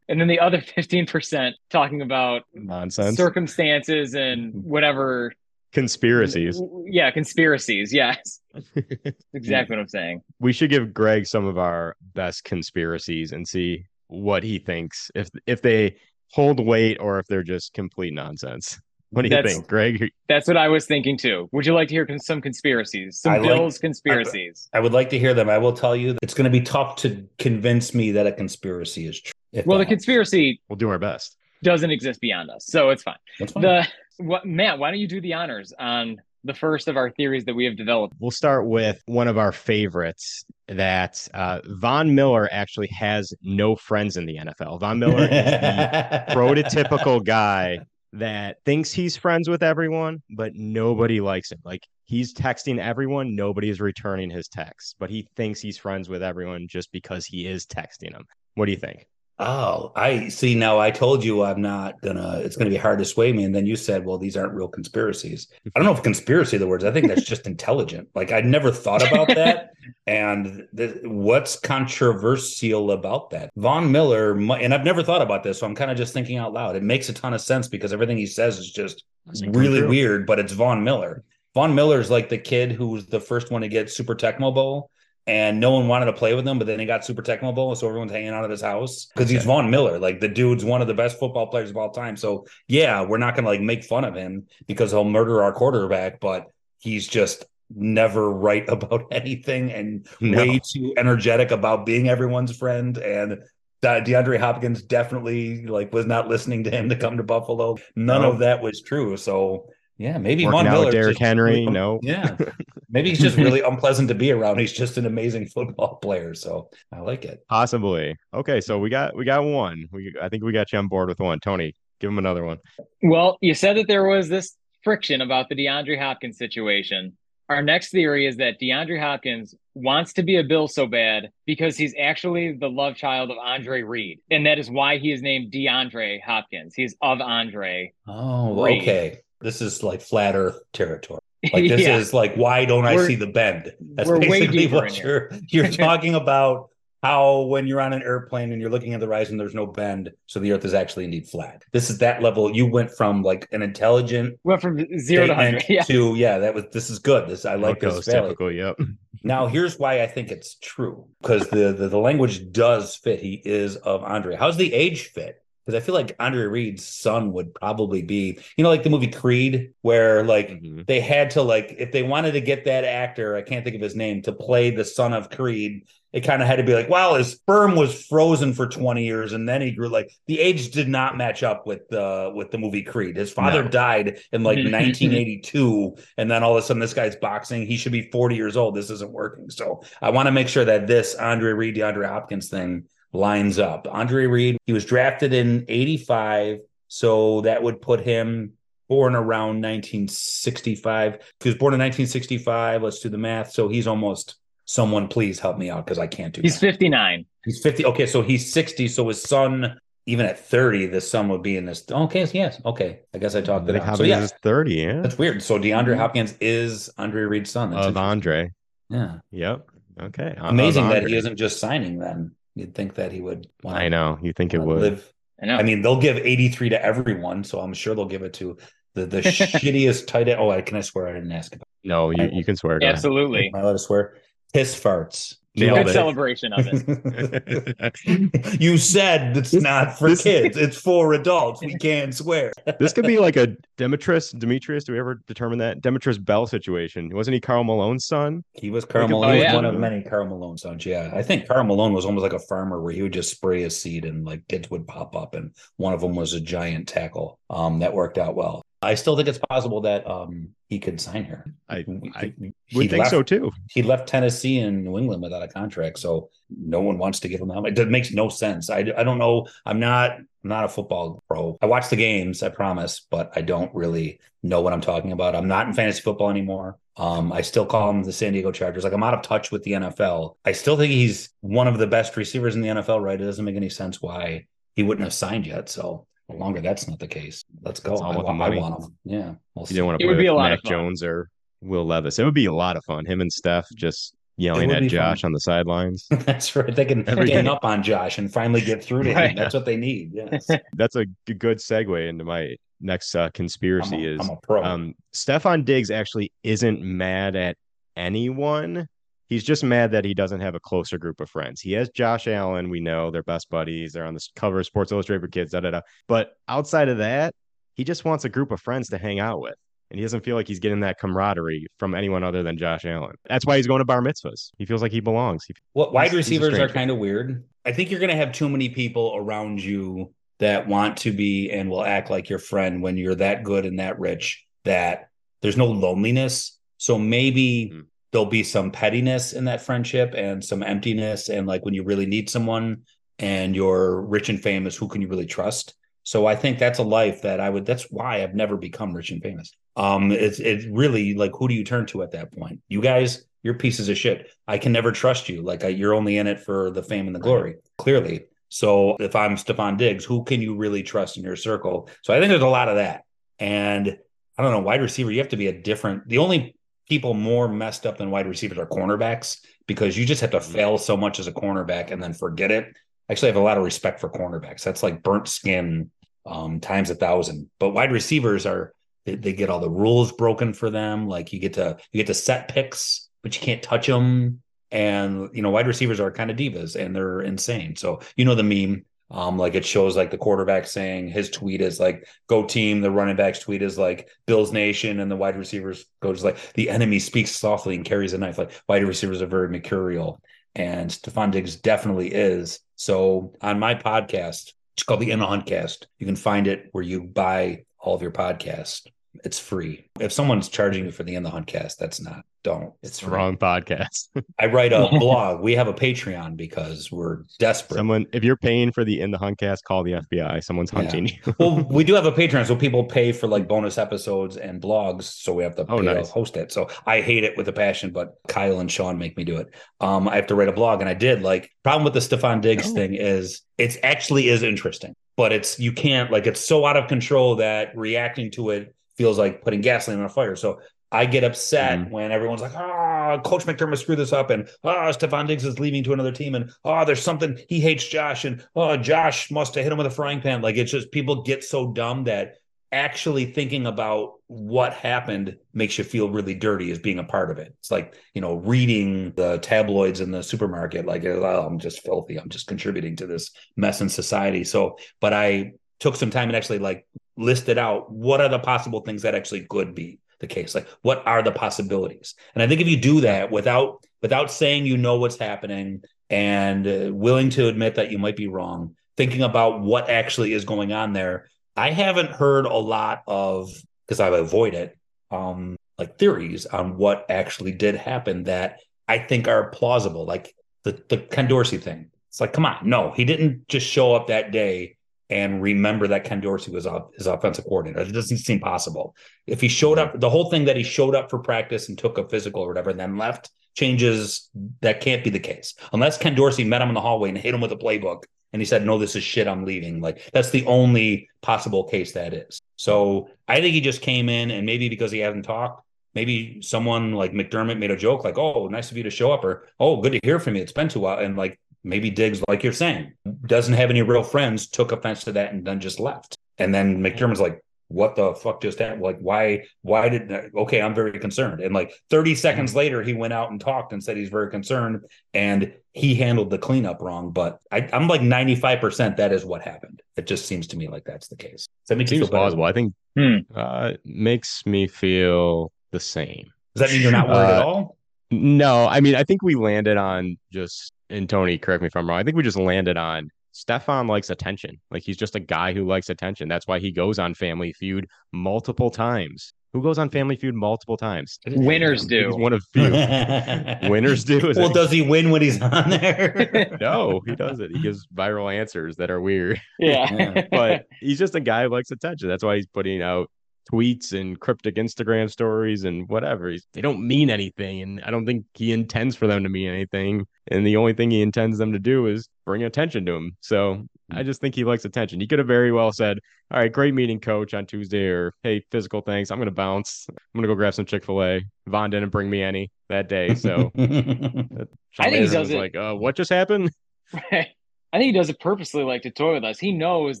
And then the other 15% talking about Nonsense. circumstances and whatever. Conspiracies. Yeah, conspiracies. Yes. exactly what I'm saying. we should give Greg some of our best conspiracies and see what he thinks if if they hold weight or if they're just complete nonsense. What do you That's- think, Greg? That's what I was thinking too. Would you like to hear some conspiracies? Some I like- Bills conspiracies. I would like to hear them. I will tell you, it's going to be tough to convince me that a conspiracy is true. well, the that helps. conspiracy We'll do our best. doesn't exist beyond us, so it's fine. That's fine. The what Matt, why don't you do the honors on the first of our theories that we have developed? We'll start with one of our favorites that uh, Von Miller actually has no friends in the NFL. Von Miller is the prototypical guy that thinks he's friends with everyone, but nobody likes him. Like he's texting everyone, nobody is returning his texts, but he thinks he's friends with everyone just because he is texting them. What do you think? Oh, I see. Now I told you I'm not gonna. It's gonna be hard to sway me, and then you said, "Well, these aren't real conspiracies." I don't know if conspiracy are the words. I think that's just intelligent. Like I never thought about that. and th- what's controversial about that? Von Miller, and I've never thought about this, so I'm kind of just thinking out loud. It makes a ton of sense because everything he says is just really weird. But it's Von Miller. Von Miller's like the kid who was the first one to get Super Tecmo Bowl and no one wanted to play with him, but then he got Super Bowl, so everyone's hanging out at his house because he's. Von Miller. Like the dude's one of the best football players of all time. So yeah, we're not gonna like make fun of him because he'll murder our quarterback, but he's just never right about anything and No. way too energetic about being everyone's friend and. DeAndre Hopkins definitely like was not listening to him to come to Buffalo. None No. of that was true. So yeah, maybe Working Von Miller. Derrick Henry, no. Yeah, maybe he's just really unpleasant to be around. He's just an amazing football player. So I like it. Possibly. Okay, so we got we got one. We I think we got you on board with one. Tony, give him another one. Well, you said that there was this friction about the DeAndre Hopkins situation. Our next theory is that DeAndre Hopkins wants to be a Bill so bad because he's actually the love child of Andre Reed. And that is why he is named DeAndre Hopkins. He's of Andre. Oh, Reed. okay. This is like flat Earth territory. Like this Yeah. is like why don't I We're- see the bend? That's basically what you're you're talking about. How when you're on an airplane and you're looking at the horizon, there's no bend, so the Earth is actually indeed flat. This is that level. You went from like an intelligent Went from zero to 100. Yeah. to yeah. That was this is good. This I like Okay, this. it's Valley. typical. Yep. Now, here's why I think it's true because the, the the language does fit. He is of Andre. How's the age fit? Because I feel like Andre Reed's son would probably be, you know, like the movie Creed, where like Mhm. they had to like if they wanted to get that actor, I can't think of his name, to play the son of Creed. It kind of had to be like, well, his sperm was frozen for 20 years and then he grew like the age did not match up with the with the movie Creed. His father No. died in like 1982 and then all of a sudden this guy's boxing. He should be 40 years old. This isn't working. So I want to make sure that this Andre Reed, DeAndre Hopkins thing lines up. Andre Reed, he was drafted in 85, so that would put him born around 1965. He was born in 1965. Let's do the math. So he's almost someone please help me out because I can't do it. He's math. 59. He's 50. Okay, so he's 60. So his son, even at 30, the son would be in this. Okay, yes. Okay. I guess I I talked it think out. So Hopkins yeah, 30, yeah. that's weird. So DeAndre Hopkins is Andre Reed's son. That's Of. Andre. Yeah. Yep. Okay. Uh, of Amazing that he isn't just signing them. You'd think that he would wanna- I know. You think it would. live. I know. I mean, they'll give 83 to everyone, so I'm sure they'll give it to the, the shittiest tight end. Oh, I can I swear I didn't ask about No, you, you can swear. Go ahead. Absolutely. Am I allowed to swear? Piss farts. Nailed Good it. celebration of it. you said it's not for kids, it's for adults. We can't swear. this could be like a Demetrius, Demetrius. Do we ever determine that? Demetrius Bell situation. Wasn't he Karl Malone's son? He was Karl Think Malone. about He was it. one of many Karl Malone sons. Yeah, I think Karl Malone was almost like a farmer where he would just spray his seed and like kids would pop up, and one of them was a giant tackle. Um, that worked out well. I still think it's possible that um he could sign here. I, I He would think left- so too. He left Tennessee and New England without a contract, so no one wants to give him that. It makes no sense. I, I don't know. I'm not I'm not a football pro. I watch the games, I promise, but I don't really know what I'm talking about. I'm not in fantasy football anymore. Um, I still call him the San Diego Chargers. Like I'm out of touch with the NFL. I still think he's one of the best receivers in the NFL. Right? It doesn't make any sense why he wouldn't have signed yet. So longer that's not the case. Let's go. I, about I want him. Yeah. We'll You see. didn't want It to would play be with a lot Mac of fun. Jones or Will Levis. It would be a lot of fun. Him and Steph just yelling at Josh fun. on the sidelines. That's right. They can Every gang up on Josh and finally get through to him. That's what they need. Yes. That's a good segue into my next uh, I'm conspiracy. a, is I'm a pro. um, Stefon Diggs actually isn't mad at anyone. He's just mad that he doesn't have a closer group of friends. He has Josh Allen. We know they're best buddies. They're on the cover of Sports Illustrated for Kids. Da da da. But outside of that, he just wants a group of friends to hang out with. And he doesn't feel like he's getting that camaraderie from anyone other than Josh Allen. That's why he's going to bar mitzvahs. He feels like he belongs. He, What wide he's- he's a receivers are kind of weird. I think you're going to have too many people around you that want to be and will act like your friend when you're that good and that rich that there's no loneliness. So maybe Hmm. There'll be some pettiness in that friendship and some emptiness. And like when you really need someone and you're rich and famous, who can you really trust? So I think that's a life that I would. That's why I've never become rich and famous. Um, it's it's really like who do you turn to at that point? You guys, you're pieces of shit. I can never trust you. Like I, you're only in it for the fame and the glory. Clearly. So if I'm Stefon Diggs, who can you really trust in your circle? So I think there's a lot of that. And I don't know, wide receiver, you have to be a different. The only people more messed up than wide receivers are cornerbacks because you just have to Mm-hmm. fail so much as a cornerback and then forget it. Actually, I have a lot of respect for cornerbacks. That's like burnt skin um, times a thousand. But wide receivers are they, they get all the rules broken for them. Like you get to you get to set picks, but you can't touch them. And you know, wide receivers are kind of divas and they're insane. So you know the meme. Um, like it shows like the quarterback saying his tweet is like "Go team." The running back's tweet is like "Bills Nation," and the wide receivers goes like "The enemy speaks softly and carries a knife." Like wide receivers are very mercurial, and Stefon Diggs definitely is. So on my podcast, it's called the In the Hunt Cast. You can find it where you buy all of your podcasts. It's free. If someone's charging you for the In the Hunt Cast, that's not. Don't. It's It's the free. wrong podcast. I write a blog. We have a Patreon because we're desperate. Someone, if you're paying for the in the huntcast, call the FBI. Someone's hunting you. well, we do have a Patreon, so people pay for like bonus episodes and blogs, so we have to Oh, nice. to host it. So I hate it with a passion, but Kyle and Sean make me do it. Um, I have to write a blog, and I did. Like, problem with the Stefon Diggs Oh. thing is it's actually is interesting, but it's you can't like it's so out of control that reacting to it feels like putting gasoline on a fire. So I get upset Mhm. when everyone's like, "Ah, Coach McDermott screwed this up," and "Ah, Stefon Diggs is leaving to another team," and "Oh, there's something he hates Josh," and "Oh, Josh must have hit him with a frying pan." Like it's just people get so dumb that actually thinking about what happened makes you feel really dirty as being a part of it. It's like you know reading the tabloids in the supermarket, like oh, I'm just filthy. I'm just contributing to this mess in society. So, but I took some time and actually like listed out what are the possible things that actually could be the case like what are the possibilities? And i think if you do that without without saying you know what's happening and uh, willing to admit that you might be wrong thinking about what actually is going on there i haven't heard a lot of because i avoid it um like theories on what actually did happen that i think are plausible like the the ken dorsey thing. It's like come on no he didn't just show up that day and remember that Ken Dorsey was off, his offensive coordinator. It doesn't seem possible. If he showed up, the whole thing that he showed up for practice and took a physical or whatever, and then left changes. That can't be the case unless Ken Dorsey met him in the hallway and hit him with a playbook, and he said, "No, this is shit. I'm leaving." Like that's the only possible case that is. So I think he just came in, and maybe because he hasn't talked, maybe someone like McDermott made a joke like, "Oh, nice of you to show up," or "Oh, good to hear from you. It's been too while," and like maybe Diggs, like you're saying, doesn't have any real friends, took offense to that and then just left. And then McDermott's like, what the fuck just happened? Like, why, why did, okay, I'm very concerned. And like 30 seconds later, he went out and talked and said he's very concerned and he handled the cleanup wrong. But I, I'm like 95% that is what happened. It just seems to me like that's the case. Does that make you Seems feel plausible. I think Hmm. uh, makes me feel the same. Does that mean you're not worried at Uh, all? No, I mean, I think we landed on just, and Tony, correct me if I'm wrong. I think we just landed on Stefon likes attention. Like he's just a guy who likes attention. That's why he goes on Family Feud multiple times. Who goes on Family Feud multiple times? Winners He's do. one of few. Winners do. Is well, it? does he win when he's on there? No, he doesn't. He gives viral answers that are weird. Yeah. but he's just a guy who likes attention. That's why he's putting out tweets and cryptic Instagram stories and whatever. He's, they don't mean anything, and I don't think he intends for them to mean anything. And the only thing he intends them to do is bring attention to him. So I just think he likes attention. He could have very well said, "All right, great meeting, coach, on Tuesday," or "Hey, physical thanks. I'm gonna bounce. I'm gonna go grab some Chick Fil A." Von didn't bring me any that day, so I think he does it- like, uh, "What just happened?" Right. I think he does it purposely, like to toy with us. He knows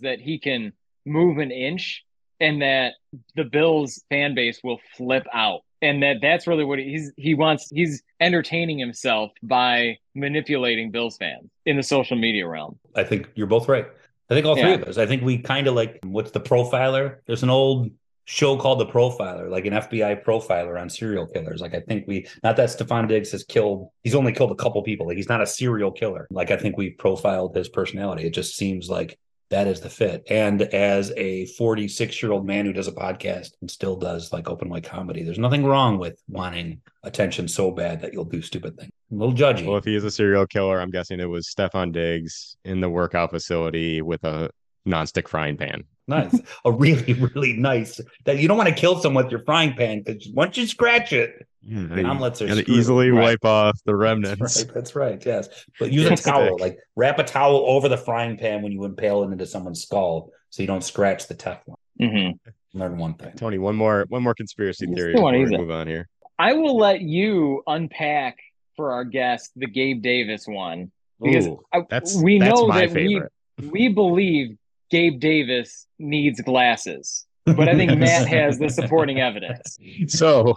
that he can move an inch, and that the Bills fan base will flip out, and that that's really what he's he wants. He's entertaining himself by manipulating Bills fans in the social media realm. I think you're both right. I think all three Yeah. of us. I think we kind of like what's the profiler? There's an old show called The Profiler, like an FBI profiler on serial killers. Like I think we not that Stefon Diggs has killed he's only killed a couple people. Like he's not a serial killer. Like I think we profiled his personality. It just seems like that is the fit. And as a 46 year old man who does a podcast and still does like open mic comedy, there's nothing wrong with wanting attention so bad that you'll do stupid things. A little judgy. Well, if he is a serial killer, I'm guessing it was Stefon Diggs in the workout facility with a nonstick frying pan. nice. A really, really nice that you don't want to kill someone with your frying pan because once you scratch it, Mm, omelets are gonna screwed. easily Right. wipe off the That's remnants. right. That's right. Yes, but use a towel. Like wrap a towel over the frying pan when you impale it into someone's skull, so you don't scratch the Teflon. Mm-hmm. Learn one thing. Tony, one more one more conspiracy Let's theory before we move on here. I will let you unpack for our guest the Gabe Davis one because Ooh, I, we that's know my that favorite. we we believe Gabe Davis needs glasses, but I think Matt has the supporting evidence. So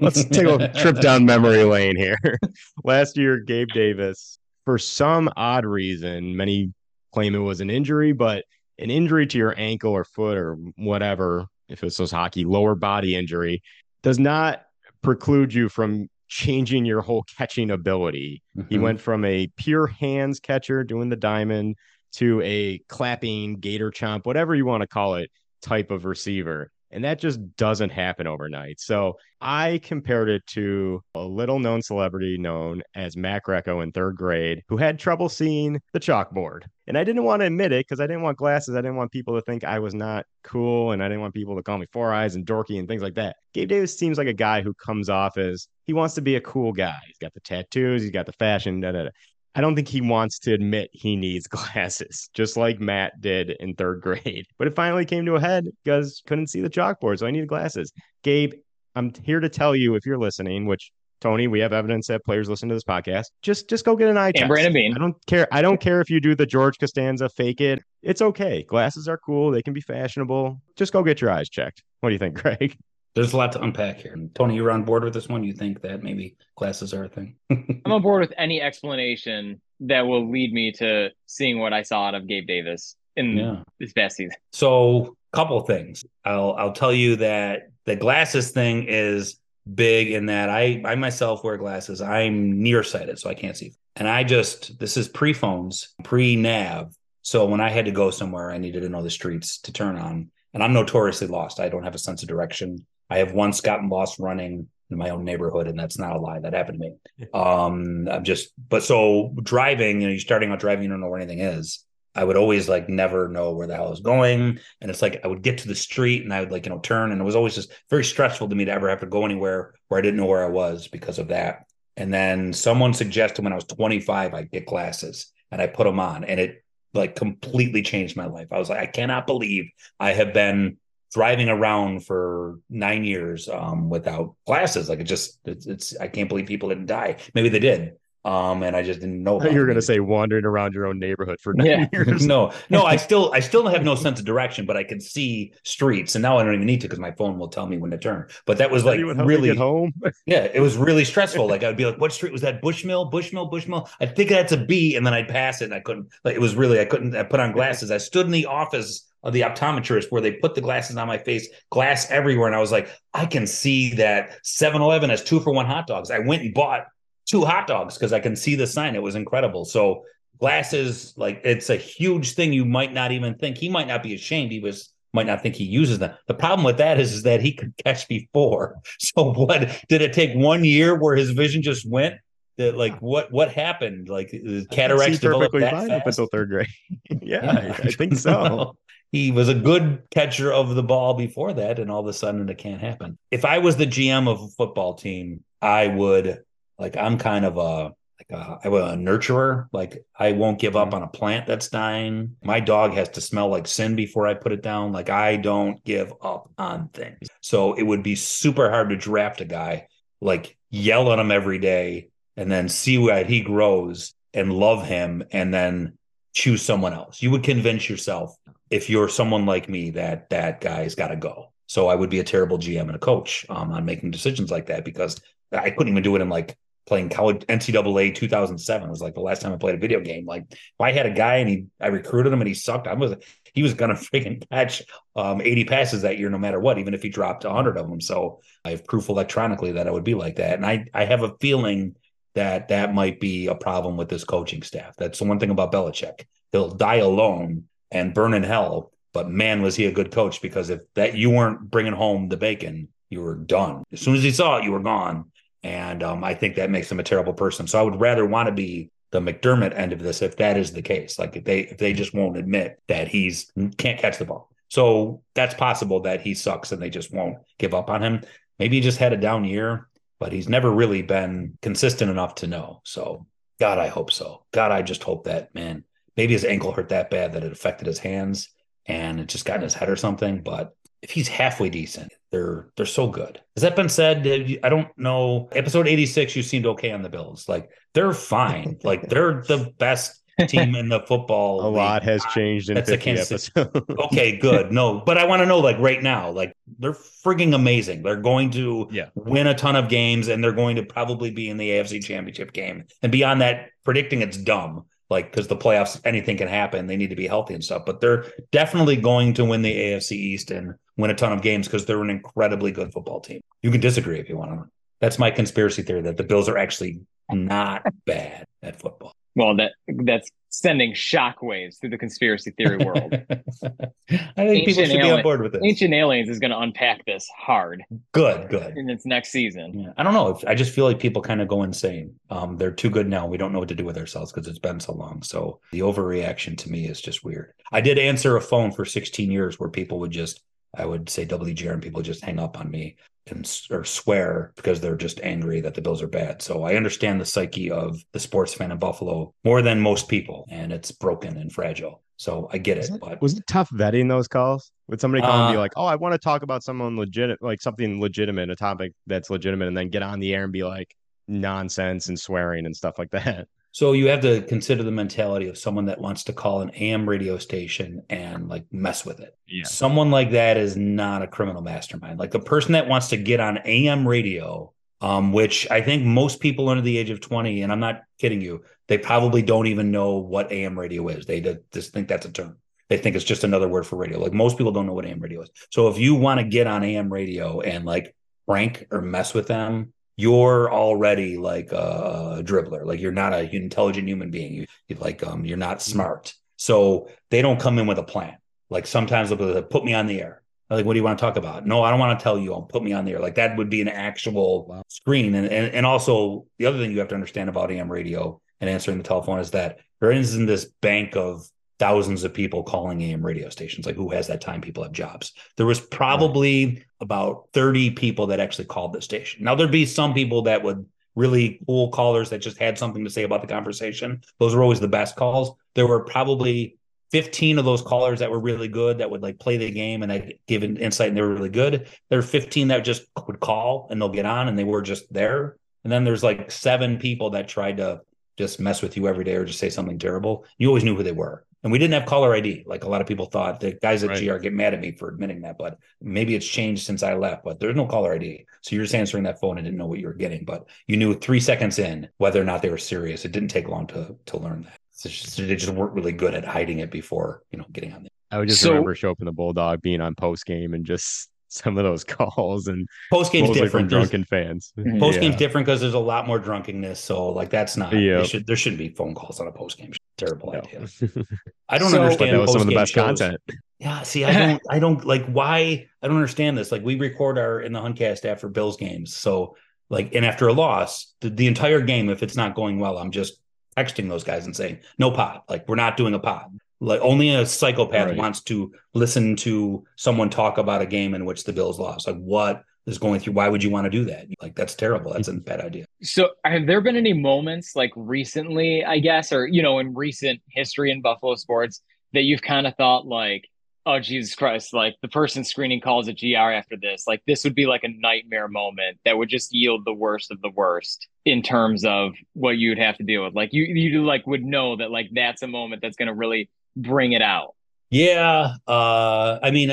let's take a trip down memory lane here. Last year, Gabe Davis, for some odd reason, many claim it was an injury, but an injury to your ankle or foot or whatever, if it was hockey, lower body injury, does not preclude you from changing your whole catching ability. He Mhm. went from a pure hands catcher doing the diamond to a clapping gator chomp, whatever you want to call it, type of receiver. And that just doesn't happen overnight. So I compared it to a little known celebrity known as Mac Recco in third grade who had trouble seeing the chalkboard. And I didn't want to admit it because I didn't want glasses. I didn't want people to think I was not cool and I didn't want people to call me four eyes and dorky and things like that. Gabe Davis seems like a guy who comes off as he wants to be a cool guy. He's got the tattoos, he's got the fashion, da da da. I don't think he wants to admit he needs glasses, just like Matt did in third grade. But it finally came to a head because couldn't see the chalkboard, so I needed glasses. Gabe, I'm here to tell you if you're listening, which Tony, we have evidence that players listen to this podcast. Just just go get an eye And test. Brandon Beane. I don't care. I don't care if you do the George Costanza fake it. It's okay. Glasses are cool. They can be fashionable. Just go get your eyes checked. What do you think, Greg? There's a lot to unpack here. Tony, you're on board with this one. You think that maybe glasses are a thing? I'm on board with any explanation that will lead me to seeing what I saw out of Gabe Davis in Yeah. this past season. So, couple things. I'll I'll tell you that the glasses thing is big in that I I myself wear glasses. I'm nearsighted, so I can't see. And I just this is pre phones, pre nav. So when I had to go somewhere, I needed to know the streets to turn on. And I'm notoriously lost. I don't have a sense of direction. I have once gotten lost running in my own neighborhood, and that's not a lie. That happened to me. Um, I'm just, but so driving, you know, you're starting out driving, you don't know where anything is. I would always like never know where the hell I was going. And it's like I would get to the street and I would like, you know, turn. And it was always just very stressful to me to ever have to go anywhere where I didn't know where I was because of that. And then someone suggested when I was 25, I'd get glasses and I put them on and it like completely changed my life. I was like, I cannot believe I have been driving around for nine years um, without glasses. Like it just, it's, it's, I can't believe people didn't die. Maybe they did. Um, and I just didn't know. You were going to say wandering around your own neighborhood for nine Yeah. years. no, no, I still I still have no sense of direction, but I can see streets, and now I don't even need to because my phone will tell me when to turn. But that was like Anyone help me really home. yeah, it was really stressful. Like I'd be like, "What street was that? Bushmill, Bushmill, Bushmill." I think that's a B, and then I'd pass it, and I couldn't. Like it was really I couldn't. I put on glasses. I stood in the office of the optometrist where they put the glasses on my face, glass everywhere, and I was like, I can see that 7-Eleven has two for one hot dogs. I went and bought two hot dogs because I can see the sign. It was incredible. So glasses, like it's a huge thing. You might not even think he might not be ashamed. He was might not think he uses them. The problem with that is, is that he could catch before. So what did it take one year where his vision just went? That like what what happened? Like cataracts developed perfectly that fine up until third grade. yeah, I, I think so. He was a good catcher of the ball before that, and all of a sudden it can't happen. If I was the GM of a football team, I would like I'm kind of a like a, I'm a nurturer. Like I won't give up mm-hmm. on a plant that's dying. My dog has to smell like sin before I put it down. Like I don't give up on things. So it would be super hard to draft a guy, like yell at him every day, and then see what he grows and love him, and then choose someone else. You would convince yourself if you're someone like me that that guy's got to go. So I would be a terrible GM and a coach um, on making decisions like that because I couldn't even do it in like playing college NCAA 2007 was like the last time I played a video game. Like if I had a guy and he I recruited him and he sucked, I was he was gonna freaking catch um, 80 passes that year no matter what, even if he dropped 100 of them. So I have proof electronically that I would be like that, and I I have a feeling that that might be a problem with this coaching staff. That's the one thing about Belichick. He'll die alone and burn in hell. But man, was he a good coach because if that you weren't bringing home the bacon, you were done. As soon as he saw it, you were gone. And um, I think that makes him a terrible person. So I would rather want to be the McDermott end of this if that is the case. Like if they if they just won't admit that he's can't catch the ball. So that's possible that he sucks and they just won't give up on him. Maybe he just had a down year. but he's never really been consistent enough to know. So, God, I hope so. God, I just hope that, man, maybe his ankle hurt that bad that it affected his hands and it just got in his head or something. But if he's halfway decent, they're they're so good. Has that been said? I don't know. Episode 86, you seemed okay on the Bills. Like they're fine. like they're the best team in the football. A lot has changed in That's 50 episodes. okay, good. No, but I want to know like right now, like they're frigging amazing. They're going to Yeah. win a ton of games and they're going to probably be in the AFC championship game. And beyond that, predicting it's dumb. Like because the playoffs, anything can happen. They need to be healthy and stuff. But they're definitely going to win the AFC East and win a ton of games because they're an incredibly good football team. You can disagree if you want to. That's my conspiracy theory that the Bills are actually not bad at football. Well, that that's sending shockwaves through the conspiracy theory world. I think people should be on board with this. Ancient Aliens is going to unpack this hard Good, good. in its next season. Yeah, I don't know. If, I just feel like people kind of go insane. Um, they're too good now. We don't know what to do with ourselves because it's been so long. So the overreaction to me is just weird. I did answer a phone for 16 years where people would just, I would say WGR and people just hang up on me and or swear because they're just angry that the Bills are bad. So I understand the psyche of the sports fan in Buffalo more than most people, and it's broken and fragile. So I get it. But Was it tough vetting those calls? Would somebody call and be Uh, like, "Oh, I want to talk about someone legit, like something legitimate, a topic that's legitimate," and then get on the air and be like nonsense and swearing and stuff like that? So you have to consider the mentality of someone that wants to call an AM radio station and like mess with it. Yeah. Someone like that is not a criminal mastermind. Like the person that wants to get on AM radio, um, which I think most people under the age of 20, and I'm not kidding you, they probably don't even know what AM radio is. They just think that's a term. They think it's just another word for radio. Like most people don't know what AM radio is. So if you want to get on AM radio and like prank or mess with them, you're already like a dribbler. Like you're not a intelligent human being. You, you like um you're not smart. So they don't come in with a plan. Like sometimes they'll like, put me on the air. I'm like, what do you want to talk about? No, I don't want to tell you. I'll put me on the air. Like that would be an actual screen. And, and and also the other thing you have to understand about AM radio and answering the telephone is that there isn't this bank of thousands of people calling AM radio stations. Like who has that time? People have jobs. There was probably about 30 people that actually called the station. Now there'd be some people that would really cool callers that just had something to say about the conversation. Those were always the best calls. There were probably 15 of those callers that were really good that would like play the game and they give an insight and they were really good. There are 15 that just would call and they'll get on and they were just there. And then there's like seven people that tried to just mess with you every day or just say something terrible. You always knew who they were. And we didn't have caller ID. Like a lot of people thought the guys at Right. GR get mad at me for admitting that, but maybe it's changed since I left, but there's no caller ID. So you're just answering that phone and didn't know what you were getting, but you knew three seconds in whether or not they were serious. It didn't take long to to learn that. It's just- they just weren't really good at hiding it before, you know, getting on there. I would just So- remember show up in the Bulldog being on post game and just some of those calls and Post game's mostly different. from drunken fans. Post game's Yeah. different because there's a lot more drunkenness. So like that's not Yeah. should there shouldn't be phone calls on a post game. Terrible No. idea. I don't So- understand that was some of the best shows. content. Yeah, see, I don't, I don't like why I don't understand this. Like, we record our in the Huncast after Bills games, so like, and after a loss, the, the entire game, if it's not going well, I'm just texting those guys and saying, "No pod, like we're not doing a pod." Like, only a psychopath Right. wants to listen to someone talk about a game in which the Bills lost. Like, what is going through? Why would you want to do that? Like, that's terrible. That's a mm-hmm. bad idea. So, have there been any moments like recently, I guess, or you know, in recent history in Buffalo sports that you've kind of thought like, oh Jesus Christ, like the person screening calls at GR after this, like this would be like a nightmare moment that would just yield the worst of the worst in terms of what you'd have to deal with. Like you, you like would know that like that's a moment that's going to really bring it out. Yeah, uh, I mean,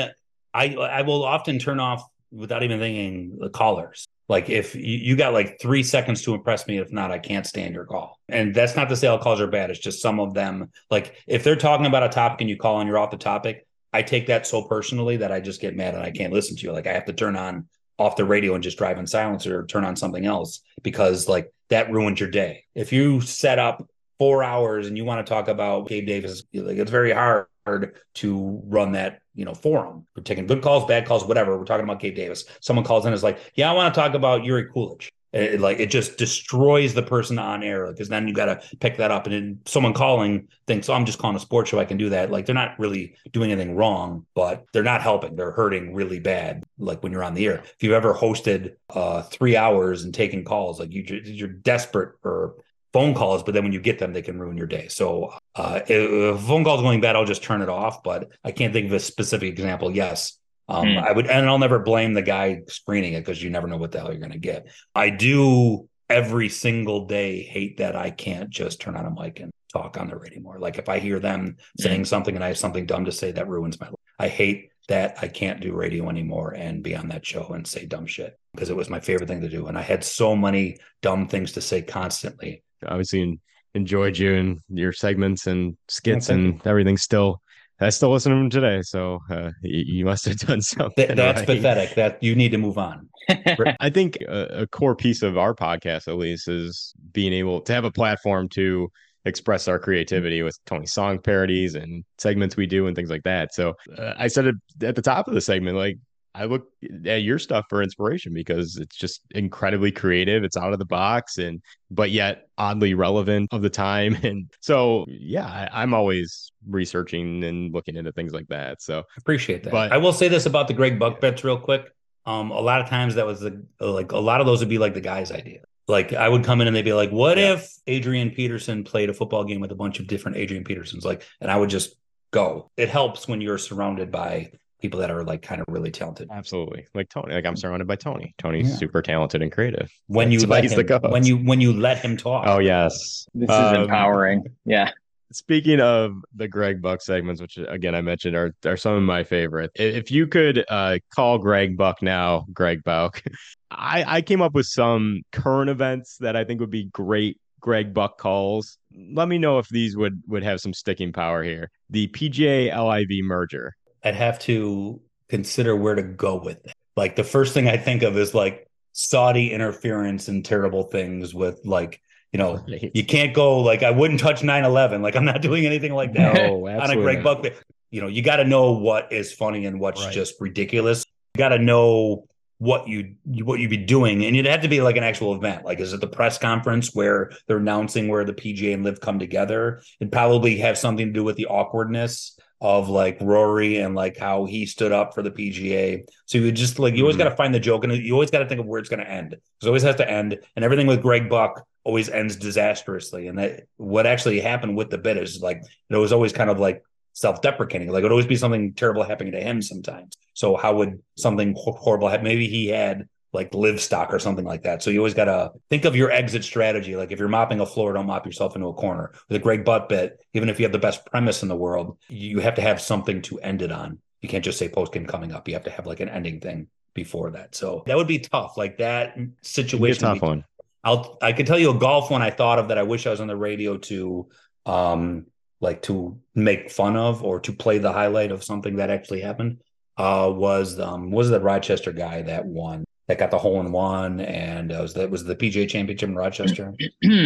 I I will often turn off without even thinking the callers. Like if you, you got like three seconds to impress me, if not, I can't stand your call. And that's not to say all calls are bad. It's just some of them. Like if they're talking about a topic and you call and you're off the topic, I take that so personally that I just get mad and I can't listen to you. Like I have to turn on off the radio and just drive in silence or turn on something else because like that ruins your day. If you set up four hours and you want to talk about Gabe Davis, like it's very hard to run that, you know, forum. We're taking good calls, bad calls, whatever. We're talking about Gabe Davis. Someone calls in is like, yeah, I want to talk about Yuri Coolidge. It, like it just destroys the person on air because then you got to pick that up and then someone calling thinks oh i'm just calling a sports show i can do that like they're not really doing anything wrong but they're not helping they're hurting really bad like when you're on the air if you've ever hosted uh three hours and taking calls like you you're desperate for phone calls but then when you get them they can ruin your day so uh if, phone call's going bad i'll just turn it off but i can't think of a specific example yes um, Hmm. I would, and I'll never blame the guy screening it because you never know what the hell you're going to get. I do every single day hate that I can't just turn on a mic and talk on the radio more. Like if I hear them saying something and I have something dumb to say, that ruins my life. I hate that I can't do radio anymore and be on that show and say dumb shit because it was my favorite thing to do. And I had so many dumb things to say constantly. Obviously, enjoyed you and your segments and skits thank and everything. Still, I still listen to them today. So uh, you, you must have done something. Th- that's right. pathetic. That you need to move on. I think a, a core piece of our podcast, at least, is being able to have a platform to express our creativity with Tony song parodies and segments we do and things like that. So uh, I said it at the top of the segment, like I look at your stuff for inspiration because it's just incredibly creative. It's out of the box and but yet oddly relevant of the time. And so yeah, I, I'm always researching and looking into things like that. So Appreciate that. But- I will say this about the Greg Bauch bets real quick. Um, a lot of times that was the like a lot of those would be like the guy's idea. Like I would come in and they'd be like, "What Yeah. if Adrian Peterson played a football game with a bunch of different Adrian Petersons?" Like, and I would just go. It helps when you're surrounded by people that are like kind of really talented. absolutely. Like Tony, like I'm surrounded by Tony. Tony's Yeah. super talented and creative. When you That's let he's the him, when you when you let him talk. Oh yes. This is Um, empowering. Yeah. Speaking of the Greg Bauch segments, which again I mentioned are are some of my favorite. If you could uh, call Greg Bauch now, Greg Bauch, I I came up with some current events that I think would be great Greg Bauch calls. Let me know if these would would have some sticking power here. The PGA LIV merger. I'd have to consider where to go with it. Like the first thing I think of is like Saudi interference and terrible things with like, you know, you can't go like I wouldn't touch 9-11. Like I'm not doing anything like that No, on a Greg. Buck. You know, you got to know what is funny and what's Right. just ridiculous. You got to know what you what you'd be doing, and it'd have to be like an actual event. Like, is it the press conference where they're announcing where the PGA and LIV come together? It'd probably have something to do with the awkwardness of like Rory and like how he stood up for the PGA. So you just like you always Mhm. got to find the joke, and you always got to think of where it's going to end. Because it always has to end, and everything with Greg Bauch always ends disastrously. And that what actually happened with the bit is like it was always kind of like self-deprecating. Like it would always be something terrible happening to him sometimes. So how would something horrible happen? Maybe he had like livestock or something like that. So you always got to think of your exit strategy. Like if you're mopping a floor, don't mop yourself into a corner. With a Greg Bauch bit, even if you have the best premise in the world, you have to have something to end it on. You can't just say post game coming up. You have to have like an ending thing before that. So that would be tough. Like that situation. tough one. I'll I could tell you a golf one I thought of that I wish I was on the radio to um like to make fun of or to play the highlight of something that actually happened uh was um was the Rochester guy that won that got the hole in one and uh, was that was the PGA championship in Rochester.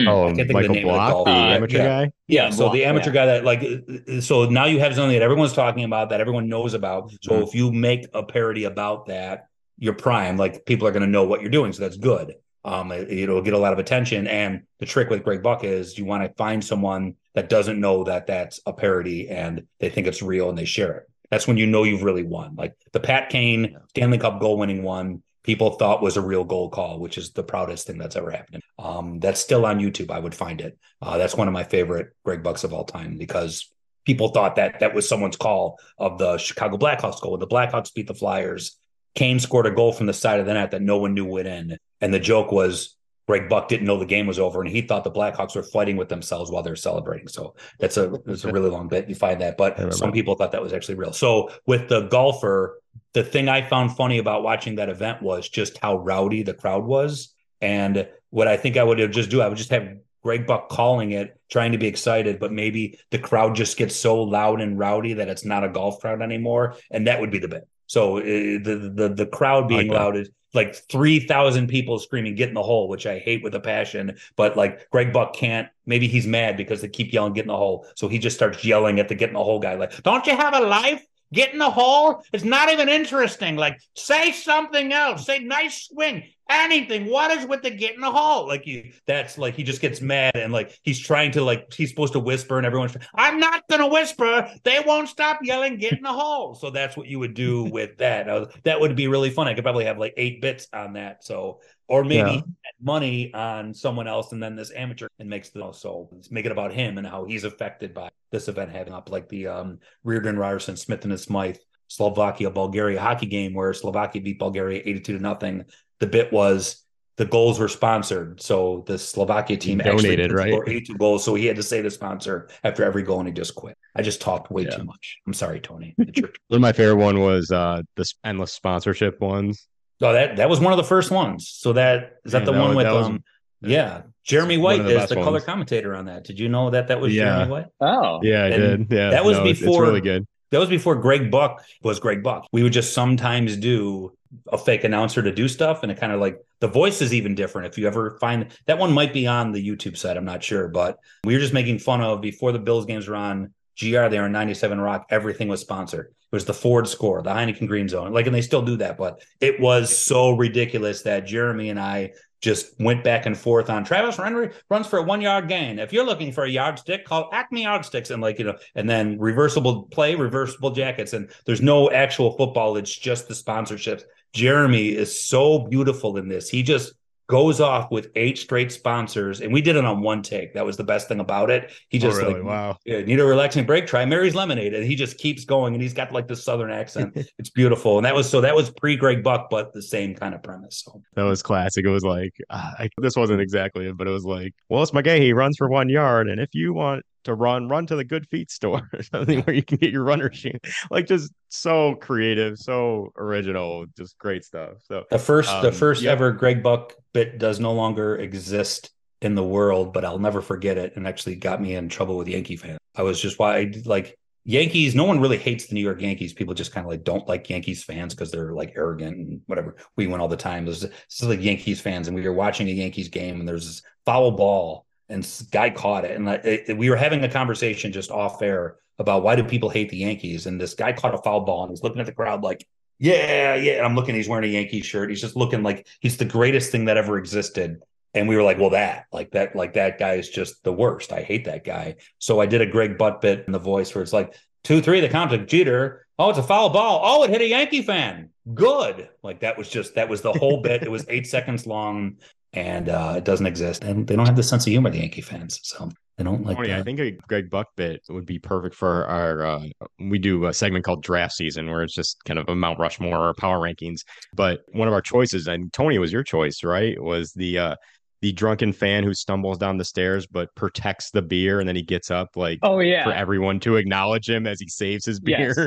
Oh, I can't think of the Michael name of the Block, the golfer. Yeah, amateur yeah. guy. Yeah, Yeah, so Block, the amateur yeah. guy that like uh, so now you have something that everyone's talking about that everyone knows about. So Mhm. if you make a parody about that, you're prime. Like people are going to know what you're doing, so that's good. Um, it, it'll get a lot of attention. And the trick with Greg Bauch is you want to find someone that doesn't know that that's a parody and they think it's real and they share it. That's when you know you've really won. Like the Pat Kane Stanley Cup goal winning one, people thought was a real goal call, which is the proudest thing that's ever happened. Um, that's still on YouTube. I would find it. Uh, that's one of my favorite Greg Bauchs of all time because people thought that that was someone's call of the Chicago Blackhawks goal. The Blackhawks beat the Flyers. Kane scored a goal from the side of the net that no one knew would in. And the joke was Greg Bauch didn't know the game was over and he thought the Blackhawks were fighting with themselves while they're celebrating. So that's a that's a really long bit. You find that, but some people thought that was actually real. So with the golfer, the thing I found funny about watching that event was just how rowdy the crowd was. And what I think I would just do, I would just have Greg Bauch calling it, trying to be excited, but maybe the crowd just gets so loud and rowdy that it's not a golf crowd anymore, and that would be the bit. So uh, the the the crowd being like loud is like three thousand people screaming "Get in the hole," which I hate with a passion. But like Greg Bauch can't. Maybe he's mad because they keep yelling "Get in the hole," so he just starts yelling at the "Get in the hole" guy, like, "Don't you have a life?" Get in the hole. It's not even interesting. Like, say something else. Say nice swing. anything. What is with the get in the hole? Like you, that's like he just gets mad and like he's trying to like he's supposed to whisper and everyone's. I'm not gonna whisper. They won't stop yelling. Get in the hole. So that's what you would do with that. That would be really fun. I could probably have like eight bits on that. So or maybe Yeah. money on someone else and then this amateur and makes the so let's make it about him and how he's affected by this event having up like the um Reardon Ryerson Smith and Smythe Slovakia Bulgaria hockey game where Slovakia beat Bulgaria 82 to nothing. The bit was the goals were sponsored. So the Slovakia team Donated, actually right? scored 82 goals. So he had to say the sponsor after every goal and he just quit. I just talked way Yeah. too much. I'm sorry, Tony. One of my favorite one was uh the endless sponsorship ones. Oh, that that was one of the first ones. So that is that Yeah, the that one was- with that was- um yeah, Jeremy White the is best the color commentator on that. Did you know that that was Yeah. Jeremy White? Oh, Yeah, I And did. Yeah, that was no, before- It's really good. That was before Greg Bauch was Greg Bauch. We would just sometimes do a fake announcer to do stuff, and it kind of like the voice is even different. If you ever find that one might be on the YouTube site, I'm not sure, but we were just making fun of before the Bills games were on GR there in 97 Rock, everything was sponsored. Was the Ford score, the Heineken Green Zone. Like, and they still do that, but it was so ridiculous that Jeremy and I just went back and forth on Travis Henry runs for a one yard gain. If you're looking for a yardstick, call Acme Yardsticks and like, you know, and then reversible play, reversible jackets. And there's no actual football. It's just the sponsorships. Jeremy is so beautiful in this. He just goes off with eight straight sponsors and we did it on one take. That was the best thing about it. He just oh, really? like, wow. yeah, need a relaxing break? Try Mary's Lemonade. And he just keeps going and he's got like this Southern accent. it's beautiful. And that was, so that was pre Greg Bauch, but the same kind of premise. So That was classic. It was like uh, I, this wasn't exactly it, but it was like, well, it's McGahee. He runs for one yard, and if you want to run, run to the Good Feet store, or something where you can get your runner shoe. Like just so creative, so original, just great stuff. So The first, the Um, first yeah. ever Greg Bauch bit does no longer exist in the world, but I'll never forget it. And actually got me in trouble with Yankee fans. I was just why like Yankees. No one really hates the New York Yankees. People just kind of like don't like Yankees fans because they're like arrogant and whatever. We win all the time. This is like Yankees fans, and we were watching a Yankees game, and there's this foul ball, and guy caught it, and it, we were having a conversation just off air about why do people hate the Yankees, and this guy caught a foul ball, and he's looking at the crowd like yeah, yeah. And I'm looking, he's wearing a Yankee shirt. He's just looking like he's the greatest thing that ever existed. And we were like, well, that, like that, like that guy is just the worst. I hate that guy. So I did a Greg Bauch bit in the voice where it's like two, three, the count Jeter. Oh, it's a foul ball. Oh, it hit a Yankee fan. Good. Like that was just that was the whole bit. It was eight seconds long and uh it doesn't exist. And they don't have the sense of humor, the Yankee fans. So they don't like Tony, I think a Greg Bauch bit would be perfect for our. Uh, we do a segment called Draft Season, where it's just kind of a Mount Rushmore or power rankings. But one of our choices, and Tony was your choice, right? Was the uh, the drunken fan who stumbles down the stairs but protects the beer, and then he gets up like Oh yeah, for everyone to acknowledge him as he saves his Yes.